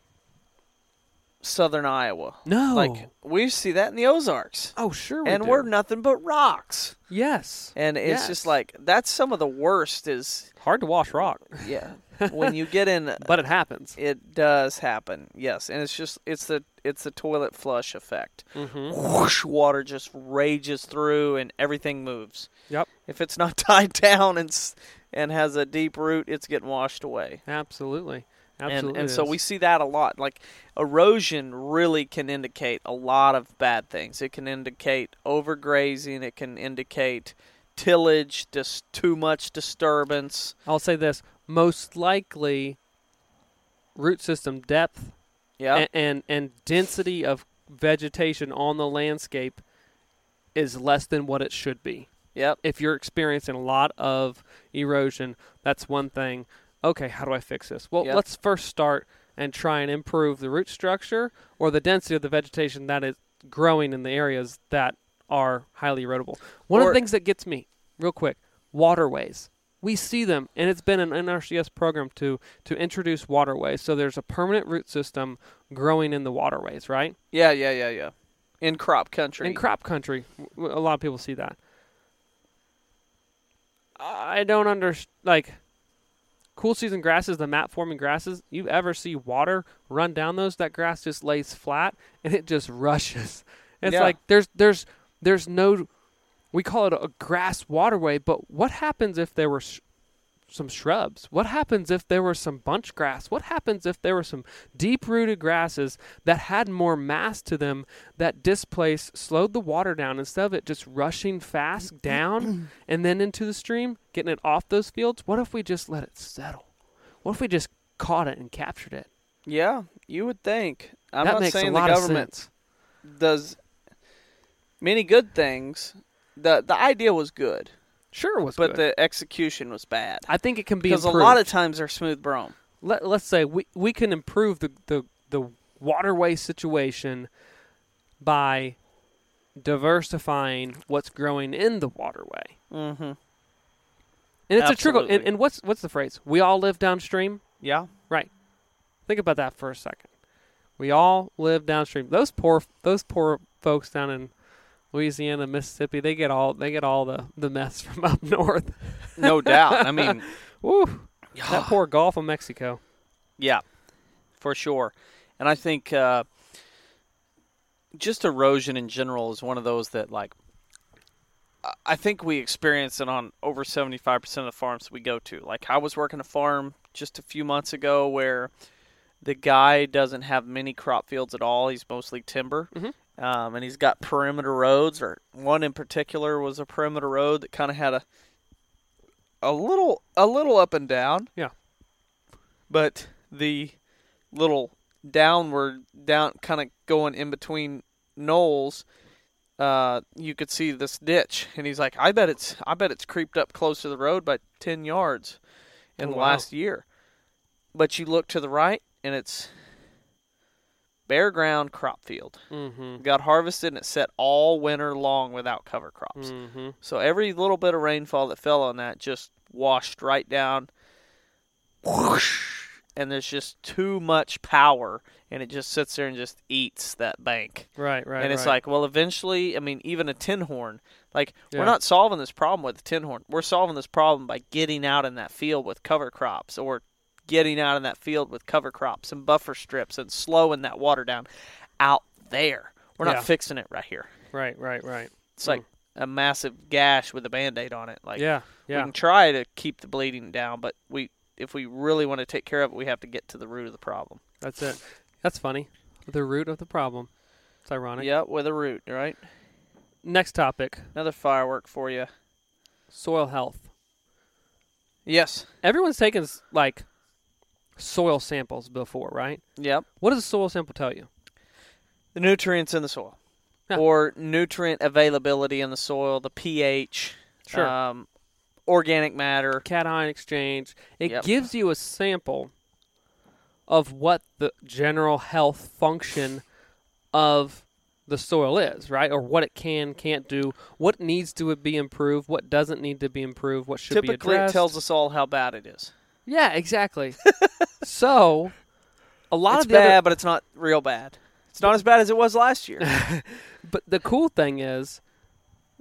Southern Iowa. No. Like we see that in the Ozarks. oh sure, we and do. we're nothing but rocks. yes, And it's Yes. just like that's some of the worst is hard to wash rock, yeah. when you get in but it happens. it does happen. Yes. And it's just it's the it's the toilet flush effect. hmm Whoosh, water just rages through and everything moves. Yep, If it's not tied down and and has a deep root, it's getting washed away. absolutely, and absolutely. and so we see that a lot. Like erosion really can indicate a lot of bad things. It can indicate overgrazing. It can indicate tillage, just too much disturbance. I'll say this: most likely, root system depth Yeah, and, and and density of vegetation on the landscape is less than what it should be. yep, If you're experiencing a lot of erosion, that's one thing. Okay, how do I fix this? Well, Yep. let's first start and try and improve the root structure or the density of the vegetation that is growing in the areas that are highly erodible. One of the things that gets me, real quick, waterways. We see them, and it's been an NRCS program to to introduce waterways. So there's a permanent root system growing in the waterways, right? yeah, yeah, yeah, yeah. In crop country, In crop country, a lot of people see that. I don't understand. Like, cool season grasses, the mat forming grasses, you ever see water run down those? That grass just lays flat and it just rushes. It's Yeah. like there's there's there's no. We call it a grass waterway, but what happens if there were sh- some shrubs? What happens if there were some bunch grass? What happens if there were some deep rooted grasses that had more mass to them that displaced, slowed the water down instead of it just rushing fast mm-hmm. down and then into the stream, getting it off those fields? What if we just let it settle? What if we just caught it and captured it? yeah, you would think. I'm that not makes saying a lot the government does many good things. The The idea was good, Sure, it was but good. the execution was bad. I think it can be Because a lot of times they're smooth brome. let, let's say we, we can improve the, the, the waterway situation by diversifying what's growing in the waterway. Mm-hmm. And it's a trickle. And, and what's what's the phrase? We all live downstream. Yeah. Right. Think about that for a second. We all live downstream. Those poor those poor folks down in Louisiana, Mississippi, they get all they get all the the mess from up north. No doubt. I mean, Woo! That poor Gulf of Mexico. yeah, for sure. And I think uh, just erosion in general is one of those that, like, I- think we experience it on over 75% of the farms we go to. Like, I was working a farm just a few months ago where the guy doesn't have many crop fields at all. He's mostly timber. Mhm. Um, and he's got perimeter roads, or one in particular was a perimeter road that kind of had a a little a little up and down. Yeah. But the little downward down kind of going in between knolls uh, you could see this ditch and he's like i bet it's i bet it's creeped up close to the road by 10 yards in Oh, the wow. last year but you look to the right and it's bare ground crop field Mm-hmm. got harvested and it set all winter long without cover crops Mm-hmm. so every little bit of rainfall that fell on that just washed right down. Whoosh, and there's just too much power, and it just sits there and just eats that bank. Right, right. and it's right. like, well, eventually, I mean, even a tin horn, like Yeah. we're not solving this problem with a tin horn. We're solving this problem by getting out in that field with cover crops, or getting out in that field with cover crops and buffer strips, and slowing that water down out there. We're Yeah. not fixing it right here. right, right, right. It's like a massive gash with a band-aid on it. Like yeah, we yeah. can try to keep the bleeding down, but we if we really want to take care of it, we have to get to the root of the problem. That's it. That's funny. The root of the problem. It's ironic. Yeah, with a root, right? Next topic: Another firework for you. soil health. Yes. Everyone's taking like soil samples before, right? Yep. What does a soil sample tell you? The nutrients in the soil, Yeah. or nutrient availability in the soil, the pH, Sure. um, organic matter. Cation exchange. It Yep. gives you a sample of what the general health function of the soil is, right? Or what it can, can't do, what needs to be improved, what doesn't need to be improved, what should be Typically, addressed. it tells us all how bad it is. Yeah, exactly. so, a lot it's of the bad, other, but it's not real bad. It's not as bad as it was last year. but the cool thing is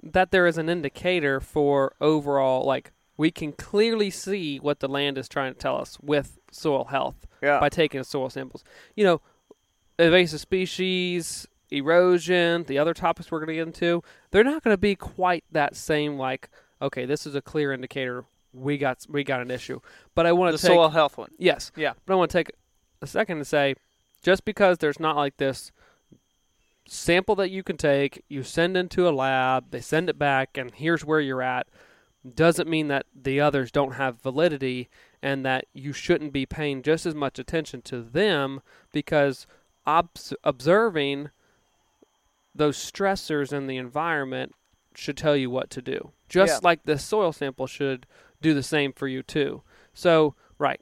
that there is an indicator for overall, like we can clearly see what the land is trying to tell us with soil health yeah. by taking soil samples. You know, invasive species, erosion, the other topics we're going to get into, they're not going to be quite that same. Like, okay, this is a clear indicator we got we got an issue. But I want the to take soil health one. yes, Yeah. but I want to take a second to say, just because there's not like this sample that you can take, you send into a lab, they send it back, and here's where you're at, doesn't mean that the others don't have validity and that you shouldn't be paying just as much attention to them because obs- observing those stressors in the environment should tell you what to do. Just Yeah. like the soil sample should do the same for you too. So, right.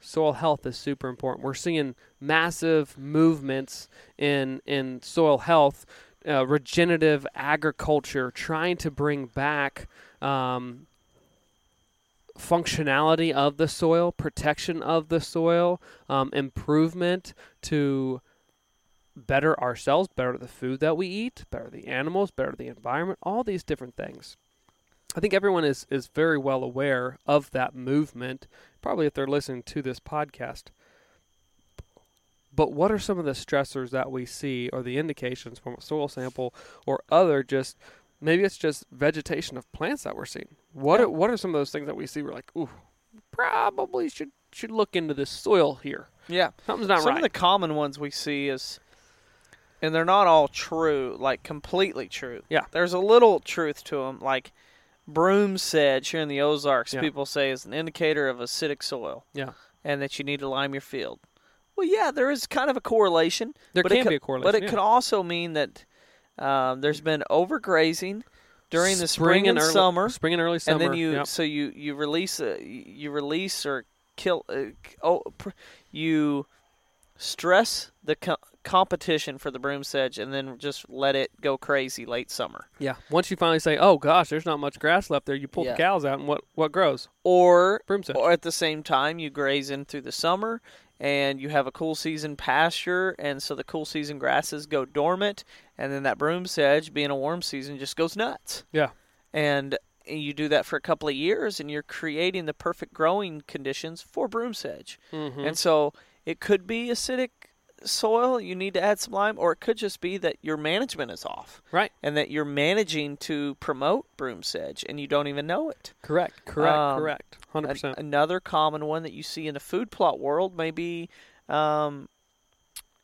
Soil health is super important. We're seeing massive movements in in soil health, uh, regenerative agriculture, trying to bring back um, functionality of the soil, protection of the soil, um, improvement to better ourselves, better the food that we eat, better the animals, better the environment, all these different things. I think everyone is, is very well aware of that movement, probably if they're listening to this podcast. But what are some of the stressors that we see or the indications from a soil sample or other just maybe it's just vegetation of plants that we're seeing? What Yeah. are, what are some of those things that we see we're like, ooh, probably should should look into this soil here. Yeah. Something's not Some right. Some of the common ones we see is, and they're not all true, like completely true. Yeah. There's a little truth to them, like broom sedge here in the Ozarks. Yeah. People say is an indicator of acidic soil. Yeah. And that you need to lime your field. Well, yeah, there is kind of a correlation. there but it can be a correlation. But it yeah. could also mean that um, there's been overgrazing during the spring, Spring and, early, summer, spring and early summer. and then you yep. so you you release a, you release or kill uh, oh pr- you stress the competition for the broom sedge and then just let it go crazy late summer yeah. Once you finally say, "Oh gosh, there's not much grass left there," you pull Yeah. the cows out, and what what grows? or Broom sedge. or at the same time you graze in through the summer and you have a cool season pasture and so the cool season grasses go dormant and then that broom sedge being a warm season just goes nuts Yeah. and you do that for a couple of years and you're creating the perfect growing conditions for broom sedge Mm-hmm. and so it could be acidic soil you need to add some lime or it could just be that your management is off right. and that you're managing to promote broom sedge and you don't even know it Correct. Correct. Um, correct. Hundred an- percent. Another common one that you see in the food plot world may be um,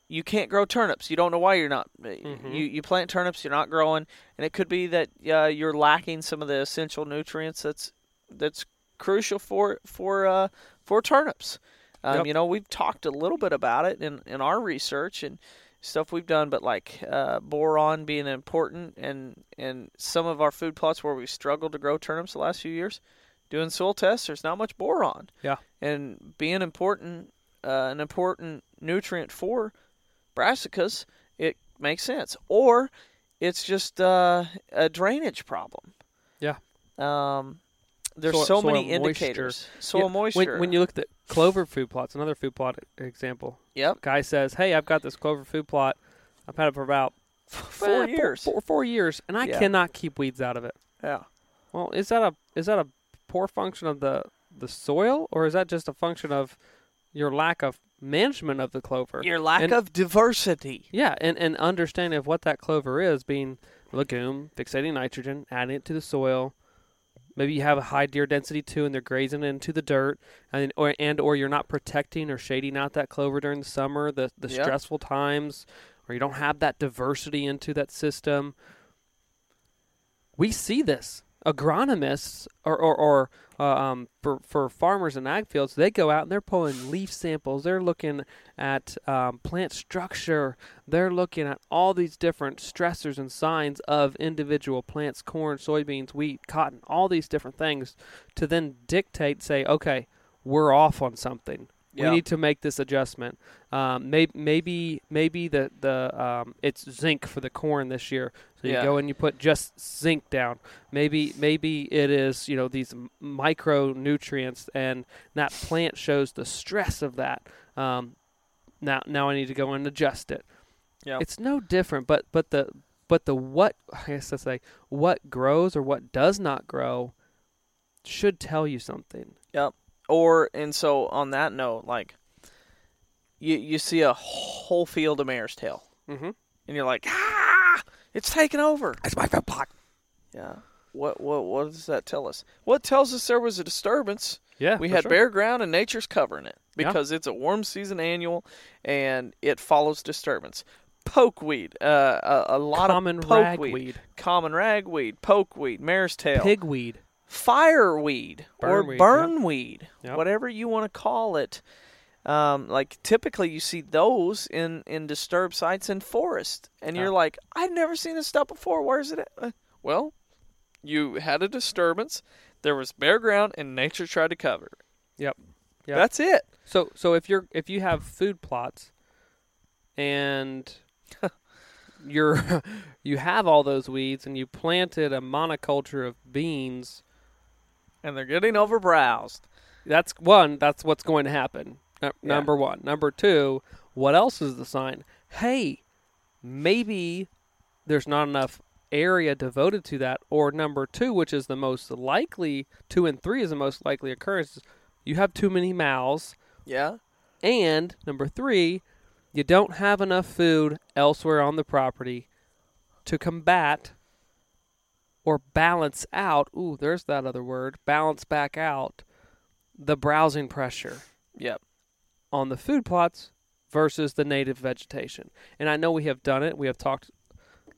you can't grow turnips. You don't know why you're not. Mhm. You you plant turnips, you're not growing, and it could be that uh, you're lacking some of the essential nutrients that's that's crucial for for uh, for turnips. Um, Yep. You know, we've talked a little bit about it in in our research and stuff we've done, but like uh, boron being important, and and some of our food plots where we've struggled to grow turnips the last few years, doing soil tests, there's not much boron. Yeah. And being important, uh, an important nutrient for brassicas, it makes sense. Or it's just uh, a drainage problem. Yeah. Um, there's so many moisture. indicators. Soil Yeah, moisture. When, when you look at the clover food plots, another food plot example. yep. Guy says, "Hey, I've got this clover food plot. I've had it for about Four years. four, four years, and I Yeah. cannot keep weeds out of it." Yeah. Well, is that a is that a poor function of the the soil, or is that just a function of your lack of management of the clover? Your lack And- of diversity. Yeah, and, and understanding of what that clover is, being legume, fixating nitrogen, adding it to the soil. Maybe you have a high deer density too, and they're grazing into the dirt, and or and or you're not protecting or shading out that clover during the summer, the the Yeah. stressful times, or you don't have that diversity into that system. We see this. Agronomists or or, or uh, um, for for farmers in ag fields, they go out and they're pulling leaf samples. They're looking at um, plant structure. They're looking at all these different stressors and signs of individual plants, corn, soybeans, wheat, cotton, all these different things to then dictate, say, okay, we're off on something. Yeah. We need to make this adjustment. Um, maybe maybe maybe the the um, it's zinc for the corn this year. So you Yeah. go and you put just zinc down. Maybe maybe it is you know these micronutrients, and that plant shows the stress of that. Um, now now I need to go and adjust it. Yeah. It's no different, but but the but the what I guess I say what grows or what does not grow should tell you something. Or and so on that note, like you you see a whole field of mare's tail, Mm-hmm. and you're like, ah, it's taken over. It's my food plot. Yeah. What what what does that tell us? It tells us there was a disturbance. Yeah, we had sure. bare ground, and nature's covering it Yeah. because it's a warm season annual, and it follows disturbance. Pokeweed, uh, a, a lot common of pokeweed, ragweed, common ragweed, pokeweed, mare's tail, pigweed. Fireweed or Burnweed, burnweed, Yep. whatever you want to call it. Um, like typically you see those in in disturbed sites in forest, and you're like, I've never seen this stuff before. Where's it? At? Uh, Well, you had a disturbance. There was bare ground, and nature tried to cover. it. Yep. Yep. That's it. So so if you're if you have food plots and you're you have all those weeds and you planted a monoculture of beans, And they're getting overbrowsed. that's one, that's what's going to happen. Uh, Yeah. Number 1. Number 2, what else is the sign? Hey, maybe there's not enough area devoted to that or number 2, which is the most likely 2 and 3 is the most likely occurrence. You have too many mouths Yeah. And number three, you don't have enough food elsewhere on the property to combat or balance out. Ooh, there's that other word. Balance back out the browsing pressure Yep. on the food plots versus the native vegetation. And I know we have done it. We have talked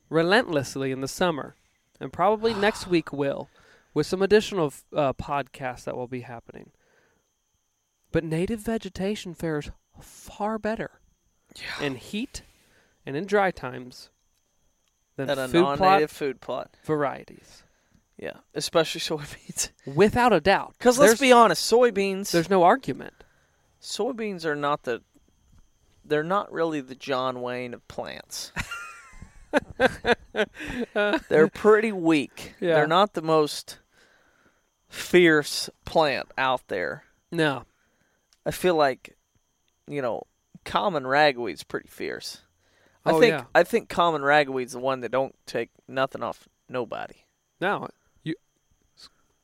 relentlessly in the summer, and probably next week will, with some additional uh, podcasts that will be happening. But native vegetation fares far better in heat and in dry times than Than a food plot non-native food plot. varieties, Yeah, especially soybeans. without a doubt. Because let's be honest, soybeans. there's no argument. soybeans are not the they're not really the John Wayne of plants. they're pretty weak. Yeah. They're not the most fierce plant out there. No, I feel like you know, common ragweed's pretty fierce. I Oh, think yeah. I think common ragweed's the one that don't take nothing off nobody. no. You,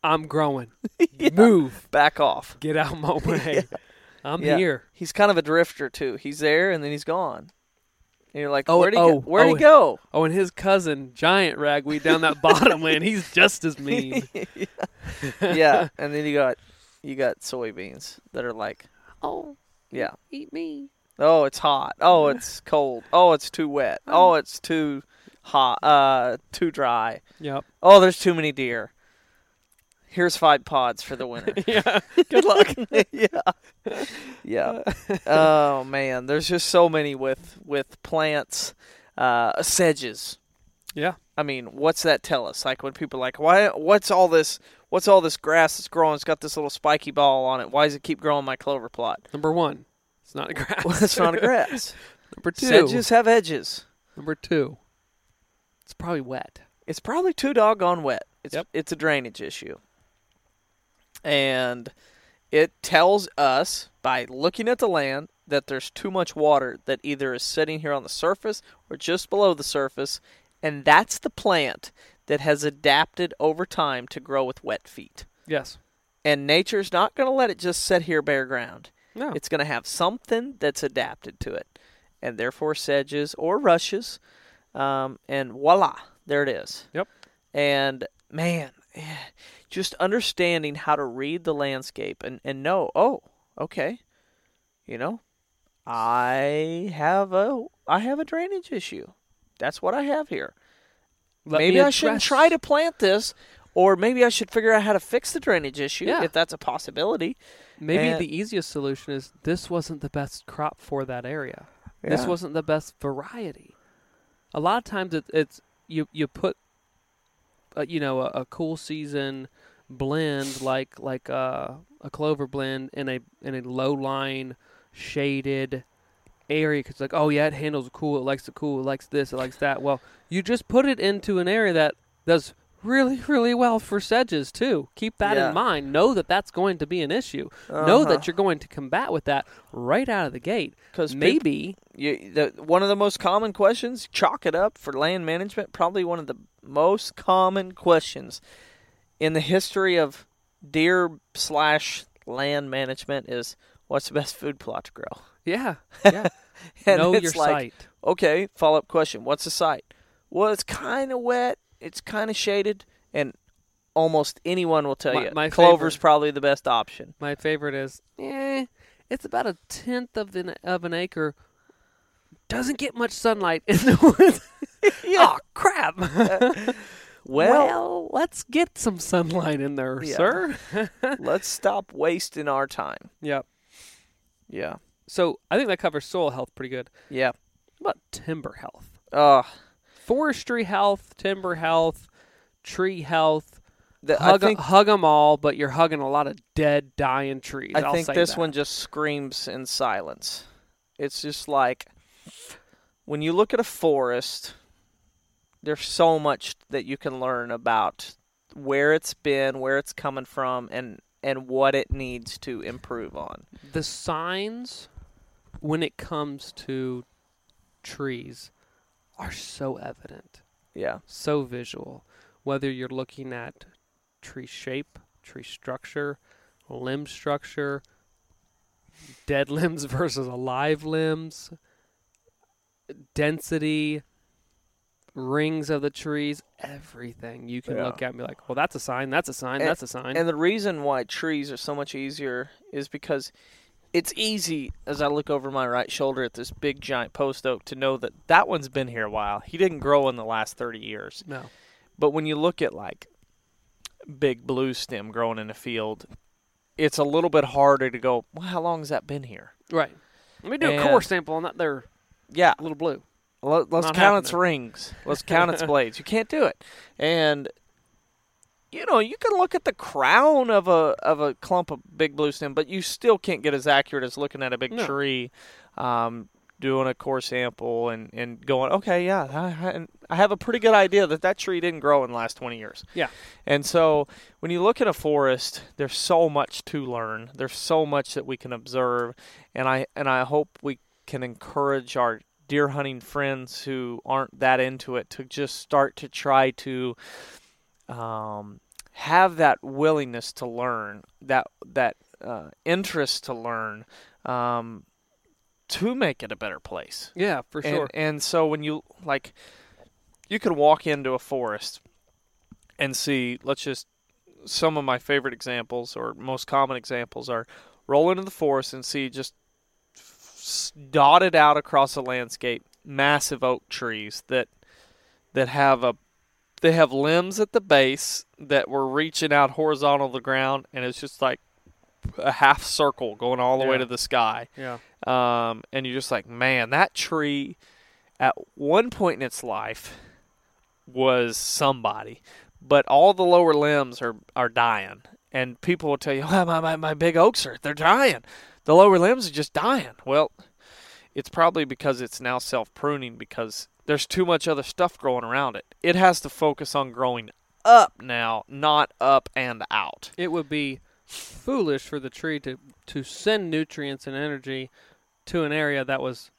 I'm growing. Yeah. Move. Back off. Get out my way. I'm Yeah. here. He's kind of a drifter too. He's there and then he's gone. And you're like, Oh, where'd he oh, go? Where'd oh. he go? Oh, and his cousin, giant ragweed, down that bottom lane. He's just as mean. yeah, and then you got you got soybeans that are like, Oh, yeah, eat me. Oh it's hot, oh it's cold, oh it's too wet, oh it's too hot, uh, too dry, Yep. oh there's too many deer. Here's five pods for the winter. Yeah. Good luck. yeah, yeah. Oh man, there's just so many with with plants, uh, sedges. yeah. I mean, what's that tell us? Like when people are like, why? What's all this? What's all this grass that's growing? It's got this little spiky ball on it. Why does it keep growing my clover plot? Number one, it's not a grass. Well, it's not a grass. Number two, Sedges have edges. number two, it's probably wet. It's probably too doggone wet. It's Yep. it's a drainage issue, and it tells us by looking at the land that there's too much water that either is sitting here on the surface or just below the surface, and that's the plant that has adapted over time to grow with wet feet. Yes. And nature's not going to let it just sit here bare ground. No. It's going to have something that's adapted to it. And therefore, sedges or rushes. Um, and voila, there it is. Yep. And man, eh, just understanding how to read the landscape and, and know, oh, okay, you know, I have a I have a drainage issue. That's what I have here. Let maybe I shouldn't try to plant this, or maybe I should figure out how to fix the drainage issue Yeah. if that's a possibility. Maybe and- the easiest solution is this wasn't the best crop for that area. This wasn't the best variety. A lot of times it, it's you you put uh, you know a, a cool season blend like like uh, a clover blend in a in a low line shaded area because like oh yeah it handles cool it likes the cool it likes this it likes that well you just put it into an area that does really really well for sedges too keep that Yeah. in mind know that that's going to be an issue know Uh-huh. that you're going to combat with that right out of the gate. Because maybe you, the, one of the most common questions, chalk it up for land management, probably one of the most common questions in the history of deer slash land management is what's the best food plot to grow? yeah yeah know your like, site Okay, follow up question. What's the site? Well, it's kind of wet. It's kind of shaded, and almost anyone will tell My- you my clover's favorite- probably the best option. My favorite is, eh, it's about a tenth of the of an acre. Doesn't get much sunlight in the woods. Oh crap! Well, let's get some sunlight in there, Yeah. sir. let's stop wasting our time. yep. Yeah, So I think that covers soil health pretty good. yeah. What about timber health? Uh, Forestry health, timber health, tree health. the, I Hug, think hug them all, but you're hugging a lot of dead, dying trees. I I'll think say this that. one just screams in silence. It's just like when you look at a forest, there's so much that you can learn about where it's been, where it's coming from, and and what it needs to improve on. the signs when it comes to trees are so evident, Yeah, so visual. Whether you're looking at tree shape, tree structure, limb structure, dead limbs versus alive limbs, density, rings of the trees, everything. You can Yeah. look at and be like, well, that's a sign, that's a sign, And- that's a sign. and the reason why trees are so much easier is because it's easy as I look over my right shoulder at this big giant post oak to know that that one's been here a while. He didn't grow in the last 30 years. no. But when you look at like big blue stem growing in a field, it's a little bit harder to go, well, how long has that been here? Right. Let me do a core sample on that there Yeah. little blue. Let, us count its rings. Let's count its blades. You can't do it. And you know, you can look at the crown of a of a clump of big blue stem, but you still can't get as accurate as looking at a big No. tree, um, doing a core sample and, and going, okay, yeah, I, I- I have a pretty good idea that that tree didn't grow in the last 20 years. Yeah. And so when you look at a forest, there's so much to learn. There's so much that we can observe, and I and I hope we can encourage our deer hunting friends who aren't that into it to just start to try to um, have that willingness to learn, that that uh, interest to learn, um, to make it a better place. Yeah, for sure. and so when you like, you can walk into a forest and see. Let's just some of my favorite examples or most common examples are roll into the forest and see just dotted out across the landscape massive oak trees that that have a they have limbs at the base that were reaching out horizontal to the ground and it's just like a half circle going all the way to the sky yeah. um, and you're just like, man, that tree at one point in its life was somebody, but all the lower limbs are are dying, and people will tell you, oh, my, my my big oaks are they're dying, the lower limbs are just dying. Well, it's probably because it's now self pruning because there's too much other stuff growing around it. It has to focus on growing up now, not up and out. It would be foolish for the tree to to send nutrients and energy to an area that was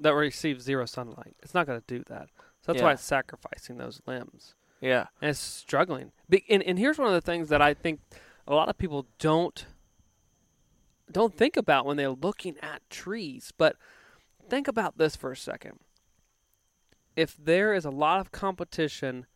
that receives zero sunlight. It's not going to do that. So that's why it's sacrificing those limbs Yeah. and it's struggling. Be- And, and here's one of the things that I think a lot of people don't don't think about when they're looking at trees. But think about this for a second. If there is a lot of competition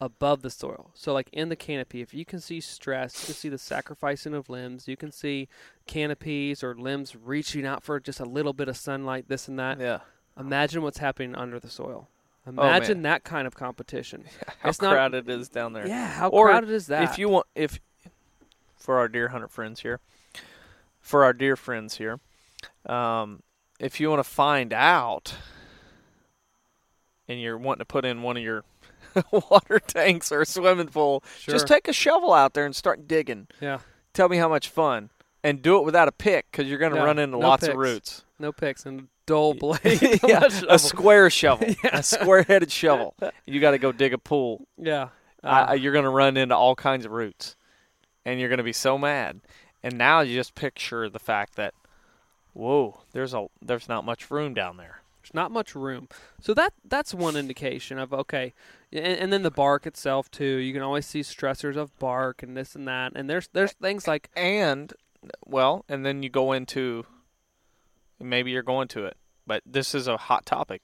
above the soil, so like in the canopy, if you can see stress, you can see the sacrificing of limbs, you can see canopies or limbs reaching out for just a little bit of sunlight, this and that. Yeah. Imagine what's happening under the soil. man. Imagine that kind of competition. How It's not- crowded it is down there. Yeah, how Or crowded is that? If you want, if for our deer hunter friends here, for our dear friends here, um, if you want to find out, and you're wanting to put in one of your water tanks or a swimming pool. Sure. Just take a shovel out there and start digging. Yeah. Tell me how much fun. And do it without a pick because you're going to run into no lots picks. of roots. No picks and a dull blade. yeah, a square shovel, yeah. a square-headed shovel. You got to go dig a pool. Yeah. Uh, I- you're going to run into all kinds of roots, and you're going to be so mad. And now you just picture the fact that, whoa, there's a there's not much room down there. There's not much room. So that that's one indication of okay, and, and then the bark itself too. You can always see stressors of bark and this and that. And there's there's things like And well, and then you go into maybe you're going to it, but this is a hot topic.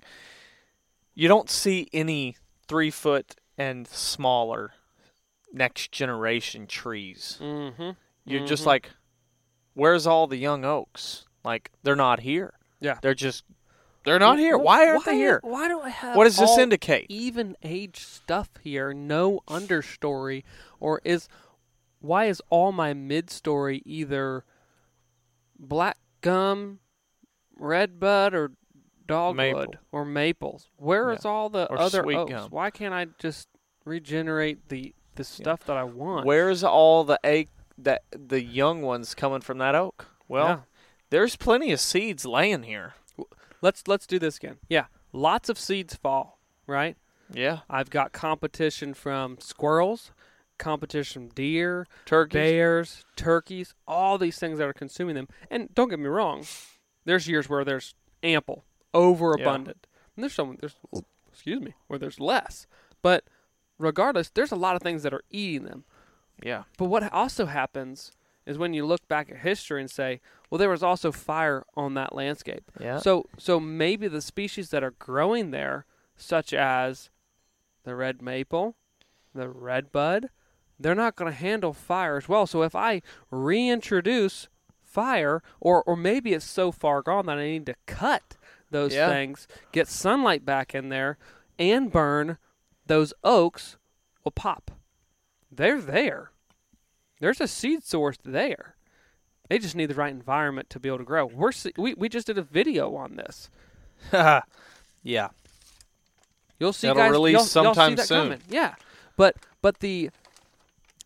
You don't see any three foot and smaller next generation trees. mm-hmm, You're just Mhm. like, where's all the young oaks? Like they're not here. Yeah. They're just they're not here. Why aren't they here? Why do I have? What does this indicate? Even age stuff here, no understory, or is why is all my mid story either black gum, red bud, or dogwood Maple. or maples? Where is all the Or other sweet oaks? gum. Why can't I just regenerate the the stuff that I want? Where's all the egg that the young ones coming from that oak? Well, Yeah. there's plenty of seeds laying here. Let's let's do this again. Yeah, lots of seeds fall. Right. Yeah, I've got competition from squirrels, competition from deer, turkeys. bears, turkeys, all these things that are consuming them. And don't get me wrong, there's years where there's ample, overabundant. And there's some there's excuse me, where there's less. But regardless, there's a lot of things that are eating them. Yeah, But what also happens is when you look back at history and say, well, there was also fire on that landscape. yeah. So so maybe the species that are growing there, such as the red maple, the red bud, they're not going to handle fire as well. So if I reintroduce fire, or or maybe it's so far gone that I need to cut those Yeah. things, get sunlight back in there, and burn those oaks, will pop. They're there. There's a seed source there. They just need the right environment to be able to grow. We're we we just did a video on this. yeah. You'll see That'll guys release y'all sometime see that soon. coming. Yeah. But but the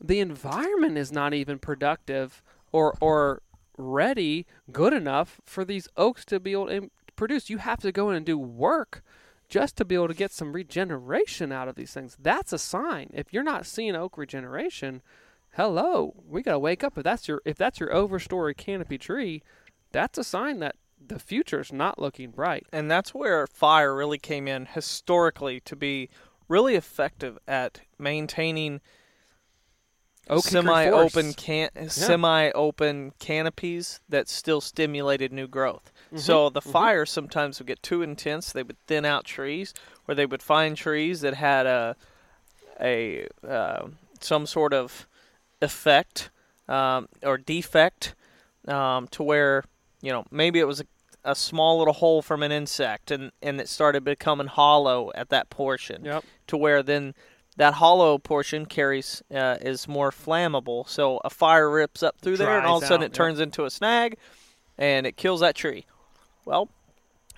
the environment is not even productive or or ready good enough for these oaks to be able to produce. You have to go in and do work just to be able to get some regeneration out of these things. That's a sign. If you're not seeing oak regeneration, hello, we got to wake up. If that's your if that's your overstory canopy tree, that's a sign that the future's not looking bright. And that's where fire really came in historically to be really effective at maintaining Oak semi-open can semi-open canopies that still stimulated new growth. Mm-hmm. So the fire sometimes would get too intense; they would thin out trees, or they would find trees that had a a uh, some sort of effect um, or defect um, to where you know maybe it was a, a small little hole from an insect and and it started becoming hollow at that portion Yep. to where then that hollow portion carries uh, is more flammable. So a fire rips up through there, and all of a sudden out, it yep. turns into a snag, and it kills that tree. Well,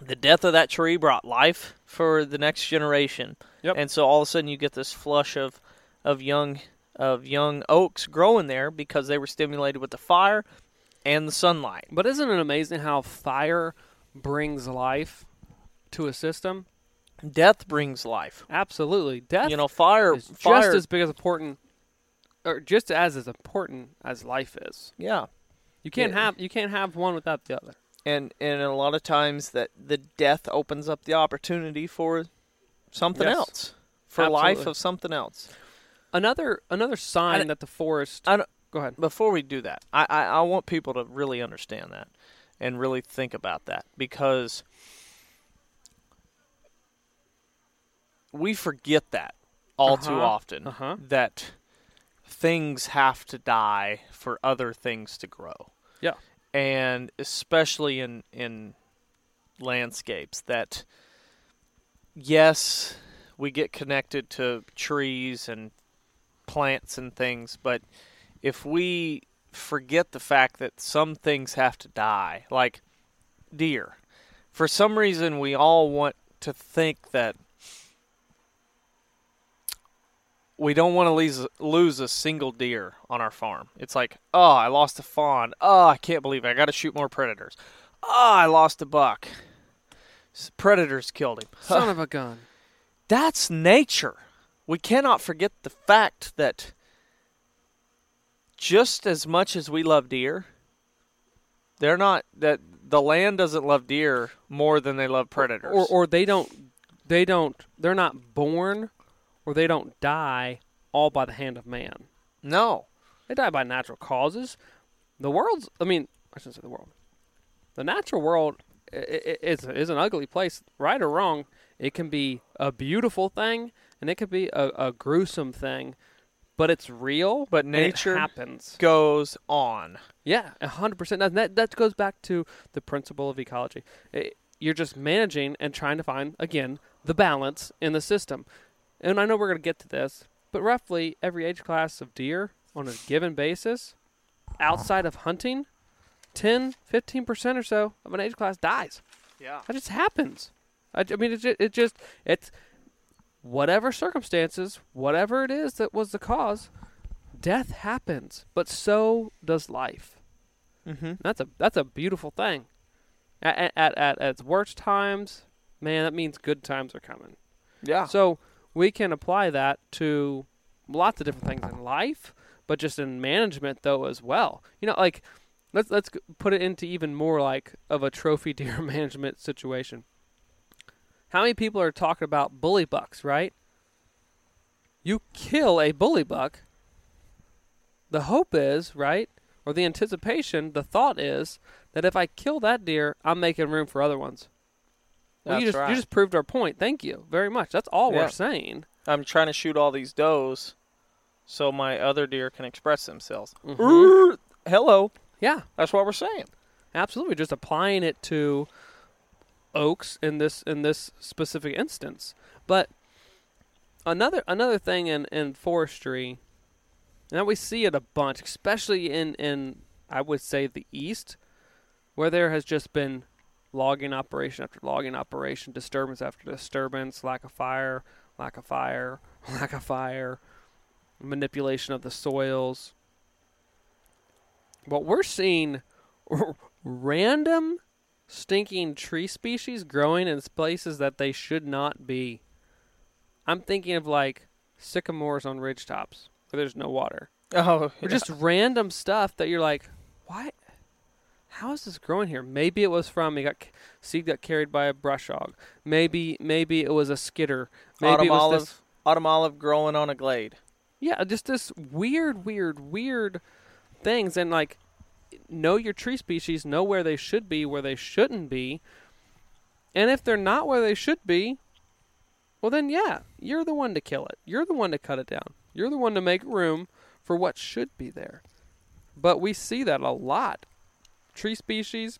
the death of that tree brought life for the next generation, Yep. and so all of a sudden you get this flush of of young of young oaks growing there because they were stimulated with the fire and the sunlight. But isn't it amazing how fire brings life to a system? Death brings life. Absolutely. Death You know, fire is just as big as important or just as as important as life is. yeah. You can't have you can't have one without the other. and and a lot of times that the death opens up the opportunity for something Yes. else for life of something else Another another sign that the forest I don't, Go ahead. before we do that I, I i want people to really understand that and really think about that because we forget that all too Uh-huh. often Uh-huh. that things have to die for other things to grow Yeah. and especially in in landscapes that yes we get connected to trees and plants and things but if we forget the fact that some things have to die like deer for some reason we all want to think that we don't want to lose lose a single deer on our farm. It's like, oh, I lost a fawn. Oh, I can't believe it. I got to shoot more predators. Oh, I lost a buck. Predators killed him. Son of a gun. That's nature. We cannot forget the fact that just as much as we love deer, they're not that the land doesn't love deer more than they love predators. Or or they don't they don't they're not born or they don't die all by the hand of man. no. They die by natural causes. The world's I mean, I shouldn't say the world. The natural world is is an ugly place, right or wrong. It can be a beautiful thing and it could be a, a gruesome thing, but it's real. But nature happens. Goes on. Yeah, a hundred percent. That that goes back to the principle of ecology. It- you're just managing and trying to find again the balance in the system. And I know we're going to get to this, but roughly every age class of deer on a given basis, outside of hunting, 10, 15 percent or so of an age class dies. Yeah. That just happens. I, I mean, it it just it's whatever circumstances, whatever it is that was the cause, death happens. But so does life. Mm-hmm. That's a that's a beautiful thing. At at at, at its worst times, man, that means good times are coming. Yeah. So we can apply that to lots of different things in life, but just in management though as well. You know, like let's let's put it into even more like of a trophy deer management situation. How many people are talking about bully bucks, right? You kill a bully buck. The hope is, right? Or the anticipation, the thought is that if I kill that deer, I'm making room for other ones. Well, you just right. you just proved our point. Thank you very much. That's all Yeah. we're saying. I'm trying to shoot all these does so my other deer can express themselves. Mhm. Er, Hello. Yeah, That's what we're saying. absolutely. Just applying it to oaks in this in this specific instance. But another another thing in, in forestry, that we see it a bunch, especially in, in I would say the east, where there has just been logging operation after logging operation, disturbance after disturbance, lack of fire, lack of fire, lack of fire, manipulation of the soils. What we're seeing random stinking tree species growing in places that they should not be. I'm thinking of like sycamores on ridge tops where there's no water. Oh, Or just random stuff that you're like, what? How is this growing here? Maybe it was from it got seed got carried by a brush hog. Maybe maybe it was a skidder. Maybe autumn it was olive. this Autumn olive growing on a glade. yeah, just this weird, weird, weird things, and like know your tree species, know where they should be, where they shouldn't be, and if they're not where they should be, well then yeah, you're the one to kill it. You're the one to cut it down. You're the one to make room for what should be there. But we see that a lot. Tree species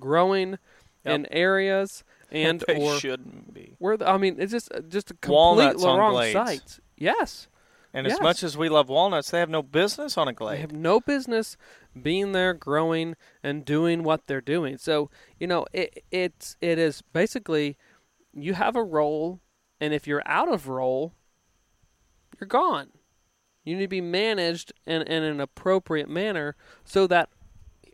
growing Yep. in areas and they or shouldn't be. where the, I mean it's just just a complete Walnuts wrong glades. site. Yes. And Yes. as much as we love walnuts, they have no business on a glade. They have no business being there, growing and doing what they're doing. So you know, it it's it is basically you have a role, and if you're out of role, you're gone. You need to be managed in, in an appropriate manner so that,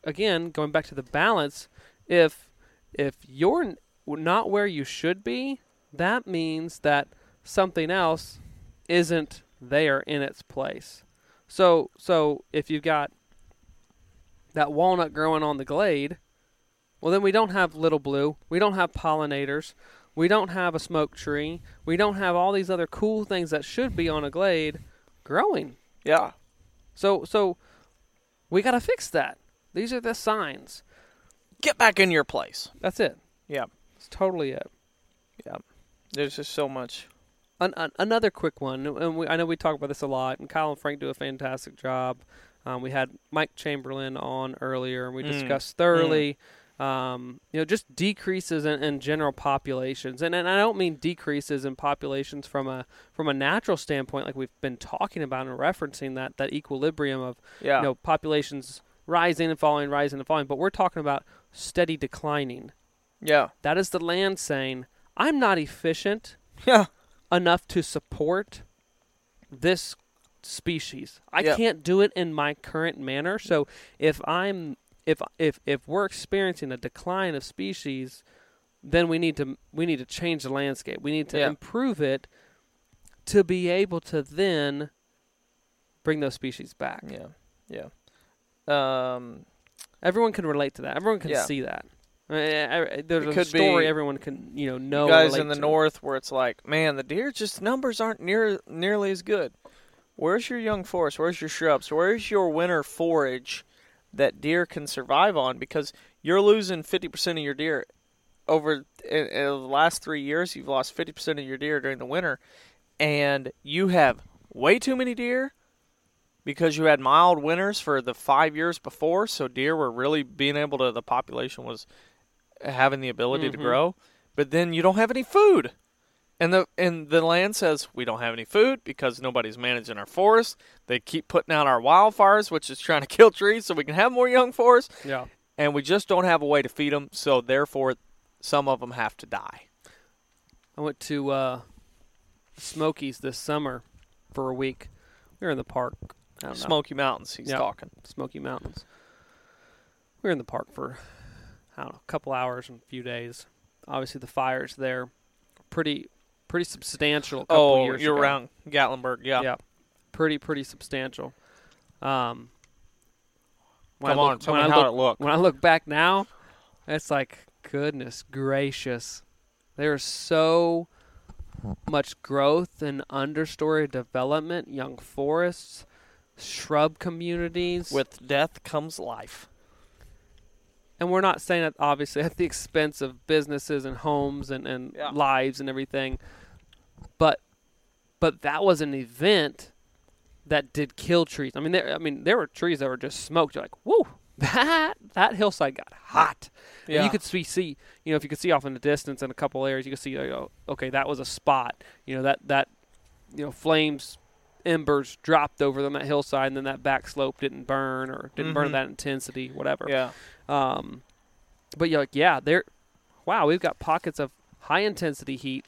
again, going back to the balance, if if you're not where you should be, that means that something else isn't there in its place. So so if you've got that walnut growing on the glade, well then we don't have little blue, we don't have pollinators, we don't have a smoke tree, we don't have all these other cool things that should be on a glade growing. Yeah. So so we got to fix that. These are the signs. Get back in your place. That's it. Yeah. It's totally it. Yeah. There's just so much. An, an, another quick one, and we, I know we talk about this a lot, and Kyle and Frank do a fantastic job. Um, we had Mike Chamberlain on earlier, and we Mm, discussed thoroughly, um, you know, just decreases in, in general populations, and, and I don't mean decreases in populations from a from a natural standpoint, like we've been talking about and referencing that that equilibrium of Yeah. you know populations rising and falling, rising and falling, but we're talking about steady declining. yeah. That is the land saying, "I'm not efficient." Yeah. Enough to support this species. I Yep. can't do it in my current manner. So if I'm if if if we're experiencing a decline of species, then we need to we need to change the landscape. We need to Yeah. improve it to be able to then bring those species back. Yeah, yeah. Um, Everyone can relate to that. Everyone can Yeah. see that. Uh, I mean, I- I- there's It a story everyone can you know know. guys in the to. north where it's like, man, the deer just numbers aren't near nearly as good. Where's your young forest? Where's your shrubs? Where's your winter forage that deer can survive on? Because you're losing fifty percent of your deer over in, in the last three years. You've lost fifty percent of your deer during the winter, and you have way too many deer because you had mild winters for the five years before. So deer were really being able to. The population was having the ability to Mhm. grow, but then you don't have any food. And the and the land says we don't have any food because nobody's managing our forests. They keep putting out our wildfires, which is trying to kill trees so we can have more young forests, Yeah. and we just don't have a way to feed them. So therefore, some of them have to die. I went to uh, Smokies this summer for a week. We were in the park. I don't know, Smoky Mountains, he's Yep. talking. Smoky Mountains. We were in the park for I don't know, a couple hours and a few days. Obviously, the fires there, pretty pretty substantial. A couple Oh, years you're ago. around Gatlinburg, yeah. Yeah, pretty pretty substantial. Um, when Come I on, look- tell me I how look, it looked. When I look back now, it's like goodness gracious. There's so much growth and understory development, young forests, shrub communities. With death comes life. And we're not saying that obviously at the expense of businesses and homes and, and Yeah. lives and everything. But but that was an event that did kill trees. I mean there I mean there were trees that were just smoked. You're like, whoa, that that hillside got hot. And Yeah. you could see, see, you know, if you could see off in the distance in a couple areas, you could see, like, oh, okay, that was a spot. You know, that that, you know, flames, embers dropped over them that hillside, and then that back slope didn't burn or didn't burn Mhm. that intensity, whatever. Yeah. Um, but you're like, yeah, there. Wow, we've got pockets of high intensity heat,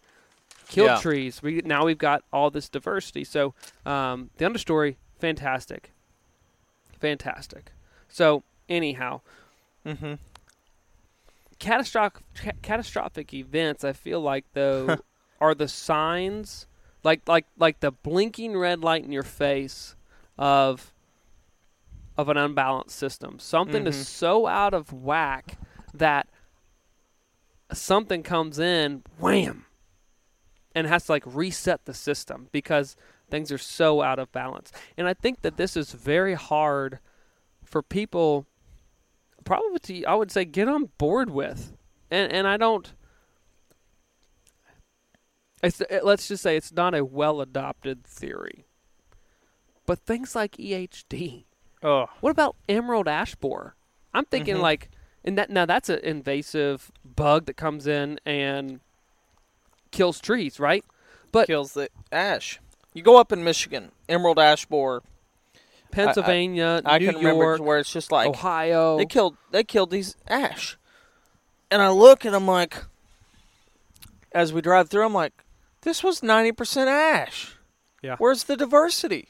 killed Yeah. trees. We now we've got all this diversity. So um, the understory, fantastic, fantastic. So anyhow, Mm-hmm. catastrophic ca- catastrophic events. I feel like though are the signs, like like like the blinking red light in your face of of an unbalanced system. Something Mhm. is so out of whack that something comes in, wham, and has to like reset the system because things are so out of balance. And I think that this is very hard for people probably to, I would say get on board with. And and I don't let's just say it's not a well adopted theory. But things like EHD, Oh, what about emerald ash borer? I'm thinking Mhm. like, and that now that's an invasive bug that comes in and kills trees, right? But kills the ash. You go up in Michigan, emerald ash borer. Pennsylvania, I New can remember York, where it's just like Ohio, they killed they killed these ash, and I look and I'm like, as we drive through, I'm like, this was ninety percent ash. Yeah. Where's the diversity?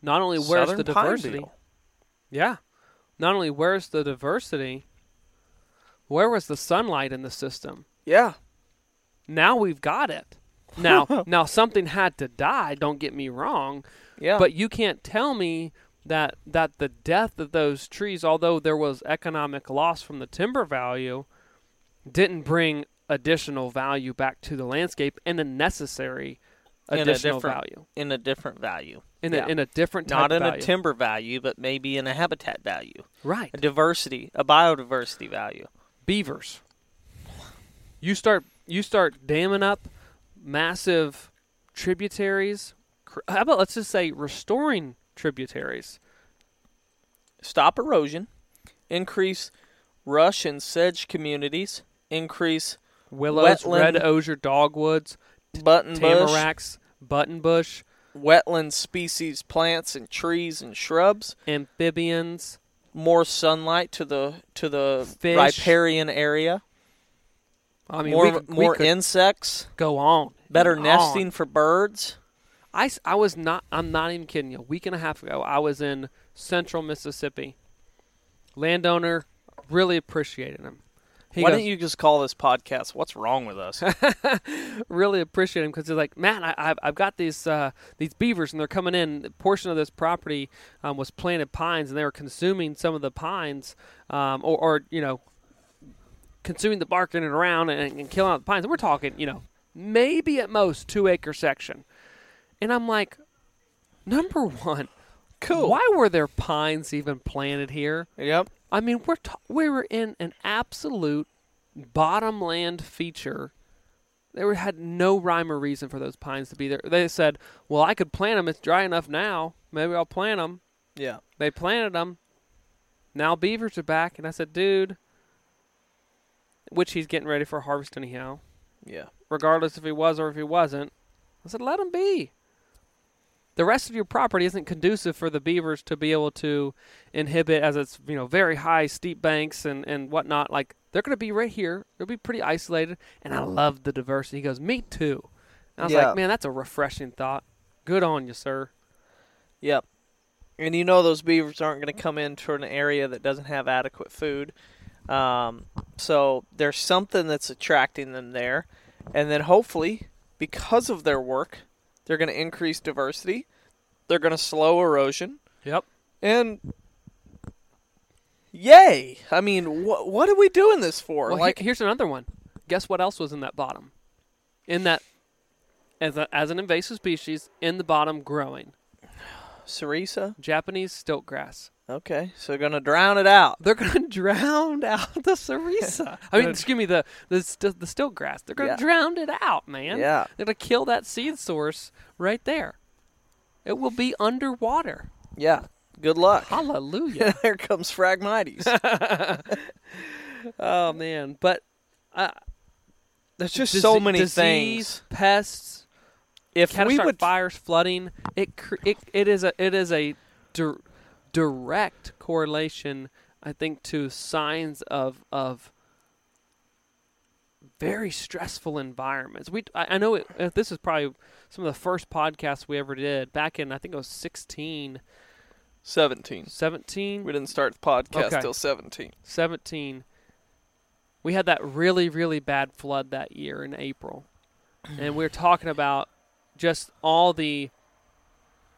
not only where's Southern the diversity, beetle. yeah, not only where's the diversity, where was the sunlight in the system? Yeah. Now we've got it. Now, now something had to die. Don't get me wrong, Yeah. but you can't tell me that that the death of those trees, although there was economic loss from the timber value, didn't bring additional value back to the landscape and a necessary In a additional value in a different value. in Yeah. a in a different Not in a timber value, but maybe in a habitat value, right. a diversity, a biodiversity value. beavers. You start you start damming up massive tributaries. How about let's just say restoring tributaries? Stop erosion, increase rush and sedge communities, increase Willows, Wetland- red osier dogwoods, button bush, tamaracks, buttonbush, wetland species plants and trees and shrubs, amphibians. more sunlight to the to the Fish. riparian area, I mean, more we, could- we more insects, go on. better and nesting on. for birds. I, I was not. I'm not even kidding you. A week and a half ago, I was in Central Mississippi. Landowner really appreciated him. He Why goes- don't you just call this podcast? What's wrong with us? really appreciate him because he's like, man, I, I've, I've got these uh, these beavers and they're coming in. A portion of this property um, was planted pines and they were consuming some of the pines, um, or, or you know, consuming the bark in and around and, and killing out the pines. And we're talking, you know, maybe at most two acre section. And I'm like, number one, Cool. Why were there pines even planted here? Yep. I mean, we're t- we were in an absolute bottomland feature. There had no rhyme or reason for those pines to be there. They said, "Well, I could plant them. It's dry enough now. Maybe I'll plant them." Yeah. They planted them. Now beavers are back, and I said, "Dude," which he's getting ready for harvest anyhow, Yeah. regardless if he was or if he wasn't. I said, "Let him be." The rest of your property isn't conducive for the beavers to be able to inhibit, as it's you know very high, steep banks and and whatnot. Like they're going to be right here. They'll be pretty isolated, and I love the diversity. He goes, "Me too." And I was Yeah. like, "Man, that's a refreshing thought. Good on you, sir." Yep. And you know those beavers aren't going to come into an area that doesn't have adequate food. Um, so there's something that's attracting them there. And then hopefully, because of their work, they're going to increase diversity. They're going to slow erosion. Yep. And yay! I mean, what what are we doing this for? Well, like, he- here's another one. Guess what else was in that bottom? In that, as a, as an invasive species, in the bottom growing sericea? Japanese stilt grass. Okay, so they're going to drown it out. They're gonna drown out the sericea. I mean, excuse me, the the st- the stilt grass. They're gonna Yeah. drown it out, man. Yeah. They're gonna kill that seed source right there. It will be underwater. Yeah. Good luck. Hallelujah. Here comes Phragmites. oh man, but uh, There's just dise- so many disease, things. pests, If we catastrophic would fires, flooding. It cr- it it is a it is a dir- direct correlation, I think, to signs of of very stressful environments. We I, I know it, uh, this is probably some of the first podcasts we ever did back in I think it was 16, 17. 17, We didn't start the podcast Okay. till 17. 17. We had that really really bad flood that year in April, and we were talking about just all the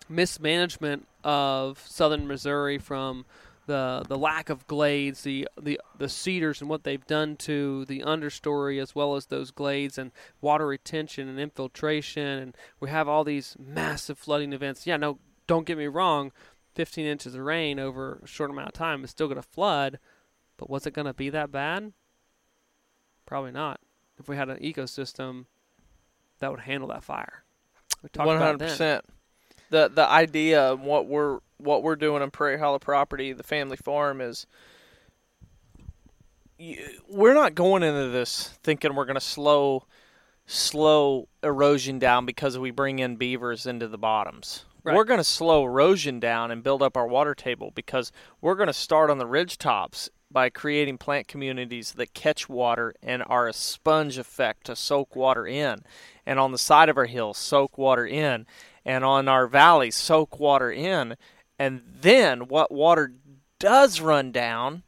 mismanagement of southern Missouri from the the lack of glades, the the the cedars and what they've done to the understory as well as those glades and water retention and infiltration and we have all these massive flooding events. Yeah, no, don't get me wrong, 15 inches of rain over a short amount of time is still going to flood, but was it going to be that bad? Probably not. If we had an ecosystem that would handle that fire. We about hundred it then. percent. The the idea of what we're what we're doing on Prairie Hollow property, the family farm, is we're not going into this thinking we're going to slow slow erosion down because we bring in beavers into the bottoms. Right. We're going to slow erosion down and build up our water table because we're going to start on the ridge tops by creating plant communities that catch water and are a sponge effect to soak water in. And on the side of our hills, soak water in. And on our valleys, soak water in. And then what water does run down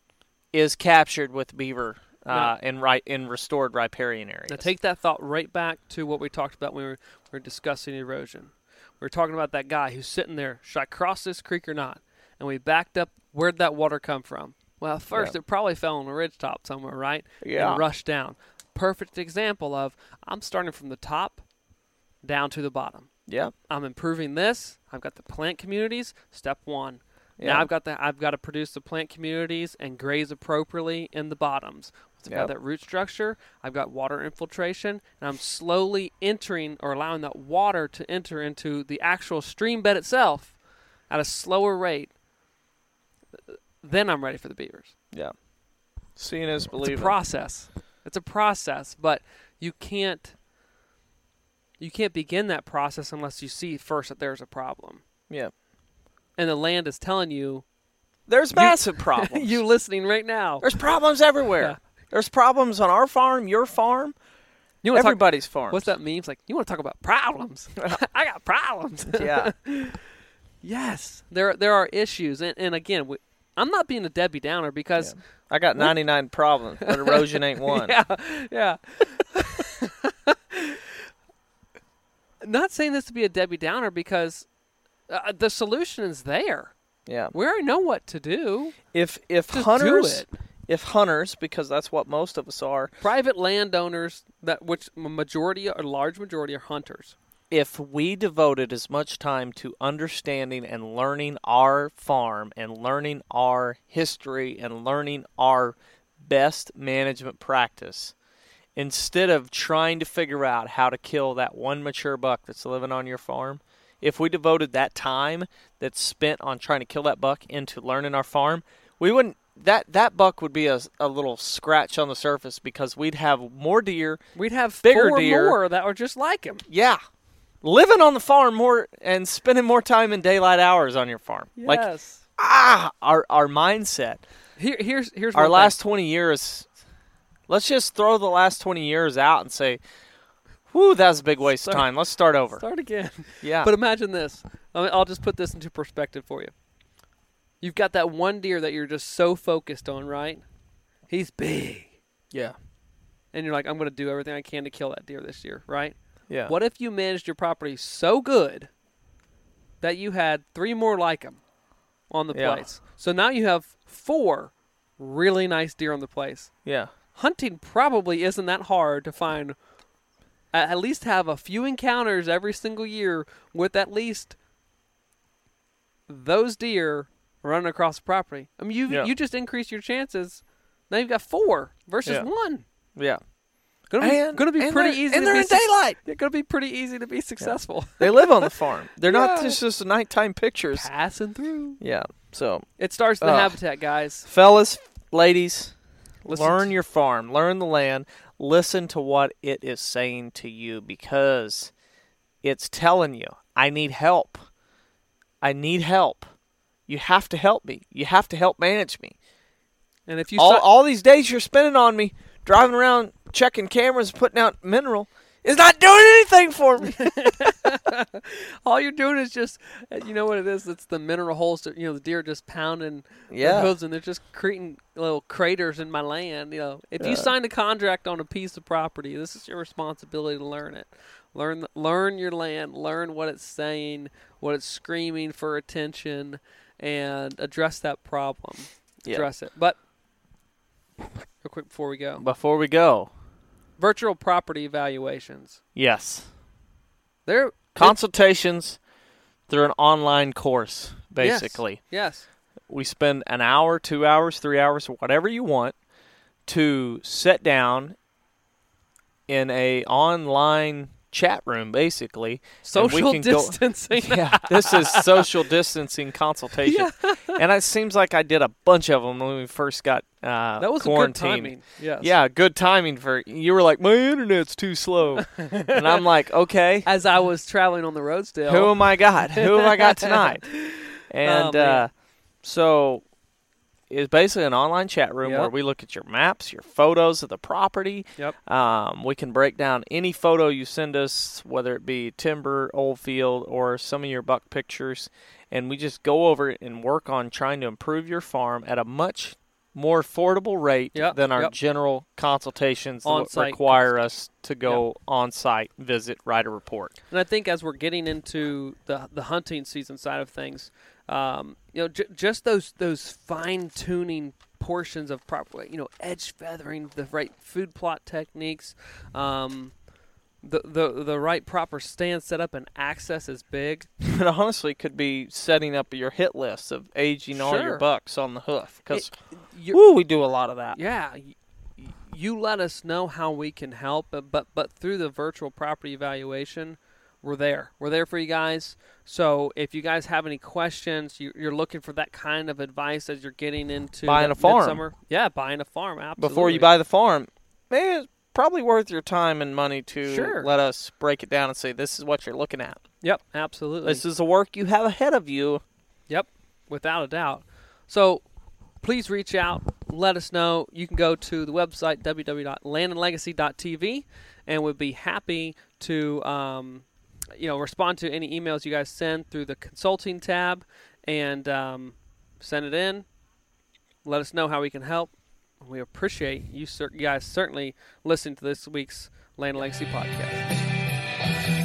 is captured with beaver uh, in right in restored riparian areas. Now take that thought right back to what we talked about when we were, we were discussing erosion. We were talking about that guy who's sitting there. Should I cross this creek or not? And we backed up. Where'd that water come from? Well, at first Yeah. it probably fell on a ridge top somewhere, right? Yeah. And rushed down. Perfect example of I'm starting from the top down to the bottom. Yeah, I'm improving this. I've got the plant communities. Step one. Yeah. Now I've got the I've got to produce the plant communities and graze appropriately in the bottoms. Once I've Yep. got that root structure, I've got water infiltration, and I'm slowly entering or allowing that water to enter into the actual stream bed itself at a slower rate. Then I'm ready for the beavers. yeah. Seeing is It's a process. It's a process, but you can't you can't begin that process unless you see first that there's a problem. yeah. And the land is telling you There's massive problems. you listening right now. There's problems everywhere. Yeah. There's problems on our farm, your farm. You wanna talk- Everybody's farm. What's that meme? It's like you want to talk about problems? I got problems. Yeah. yes, there there are issues, and and again, we, I'm not being a Debbie Downer because I got 99 problems, but erosion ain't one. yeah, yeah. Not saying this to be a Debbie Downer because uh, the solution is there. Yeah. We already know what to do. If if Just do hunters it. if hunters because that's what most of us are, Private landowners that which majority or large majority are hunters. if we devoted as much time to understanding and learning our farm and learning our history and learning our best management practice instead of trying to figure out how to kill that one mature buck that's living on your farm if we devoted that time that's spent on trying to kill that buck into learning our farm we wouldn't that that buck would be a, a little scratch on the surface because we'd have more deer We'd have Bigger deer. more that were just like him. yeah. Living on the farm more and spending more time in daylight hours on your farm. Like Yes. ah our our mindset. Here, here's here's Our one thing. last 20 years let's just throw the last 20 years out and say whew that was a big waste of time. Let's start over. Start again. Yeah. But imagine this. I mean, I'll just put this into perspective for you. You've got that one deer that you're just so focused on, right? He's big. yeah. And you're like, I'm going to do everything I can to kill that deer this year, right? Yeah. What if you managed your property so good that you had three more like him on the Yeah. place? So now you have four really nice deer on the place. Yeah. Hunting probably isn't that hard to find. At at least have a few encounters every single year with at least those deer running across the property. I mean, you Yeah. you just increase your chances. Now you've got four versus Yeah. one. Yeah. Gonna be, And- gonna be pretty easy. and to they're be in suc- daylight. It's gonna be pretty easy to be successful. They live on the farm. They're not Yeah. just just nighttime pictures. Passing through. Yeah. So, It starts in the Ugh. habitat, guys. fellas, ladies, Listen learn to- your farm, learn the land, listen to what it is saying to you because it's telling you, I need help. I need help. You have to help me. You have to help manage me. And if you all, all these days you're spending on me driving around checking cameras, putting out mineral is not doing anything for me. all you're doing is just, you know what it is? It's the mineral holes. That, you know, the deer just pounding Yeah. their hooves, and they're just creating little craters in my land. You know, if you signed a contract on a piece of property, this is your responsibility to learn it. Learn, learn your land. Learn what it's saying, what it's screaming for attention, and address that problem. Yeah. Address it. But real quick before we go, Before we go, virtual property evaluations. yes. They're Consultations through an online course, basically. Yes. yes. we spend an hour, two hours, three hours, whatever you want, to sit down in a online chat room, basically. Social can go- distancing. yeah, this is social distancing consultation, and it seems like I did a bunch of them when we first got uh, That was quarantined. timing. Yes. Yeah, good timing for you. Were like, my internet's too slow, and I'm like, okay, As I was traveling on the road still. who am I got? Who have I got tonight? And Oh, uh, so it's basically an online chat room Yep. where we look at your maps, your photos of the property. Yep. Um, we can break down any photo you send us, whether it be timber, old field, or some of your buck pictures, and we just go over it and work on trying to improve your farm at a much more affordable rate Yep, than our yep. general consultations On-site require us to go on site, visit, write a report. And I think as we're getting into the the hunting season side of things, um, you know, j- just those those fine tuning portions of proper, you know, edge feathering, the right food plot techniques, um, the the the right proper stand setup and access is big. It honestly could be setting up your hit list of aging all your bucks on the hoof because woo, we do a lot of that. Yeah, you let us know how we can help, but but, but through the virtual property evaluation, we're there. We're there for you guys. So if you guys have any questions, you, you're looking for that kind of advice as you're getting into Buying a farm. midsummer- Yeah, buying a farm. Absolutely. Before you buy the farm, man, it's probably worth your time and money to Sure. let us break it down and say this is what you're looking at. Yep, absolutely. This is the work you have ahead of you. Yep, without a doubt. So please reach out. let us know. You can go to the website www.landandlegacy.tv, and we'd be happy to um, you know respond to any emails you guys send through the consulting tab, and um, send it in. Let us know how we can help. We appreciate you, you guys certainly listening to this week's Land Legacy podcast.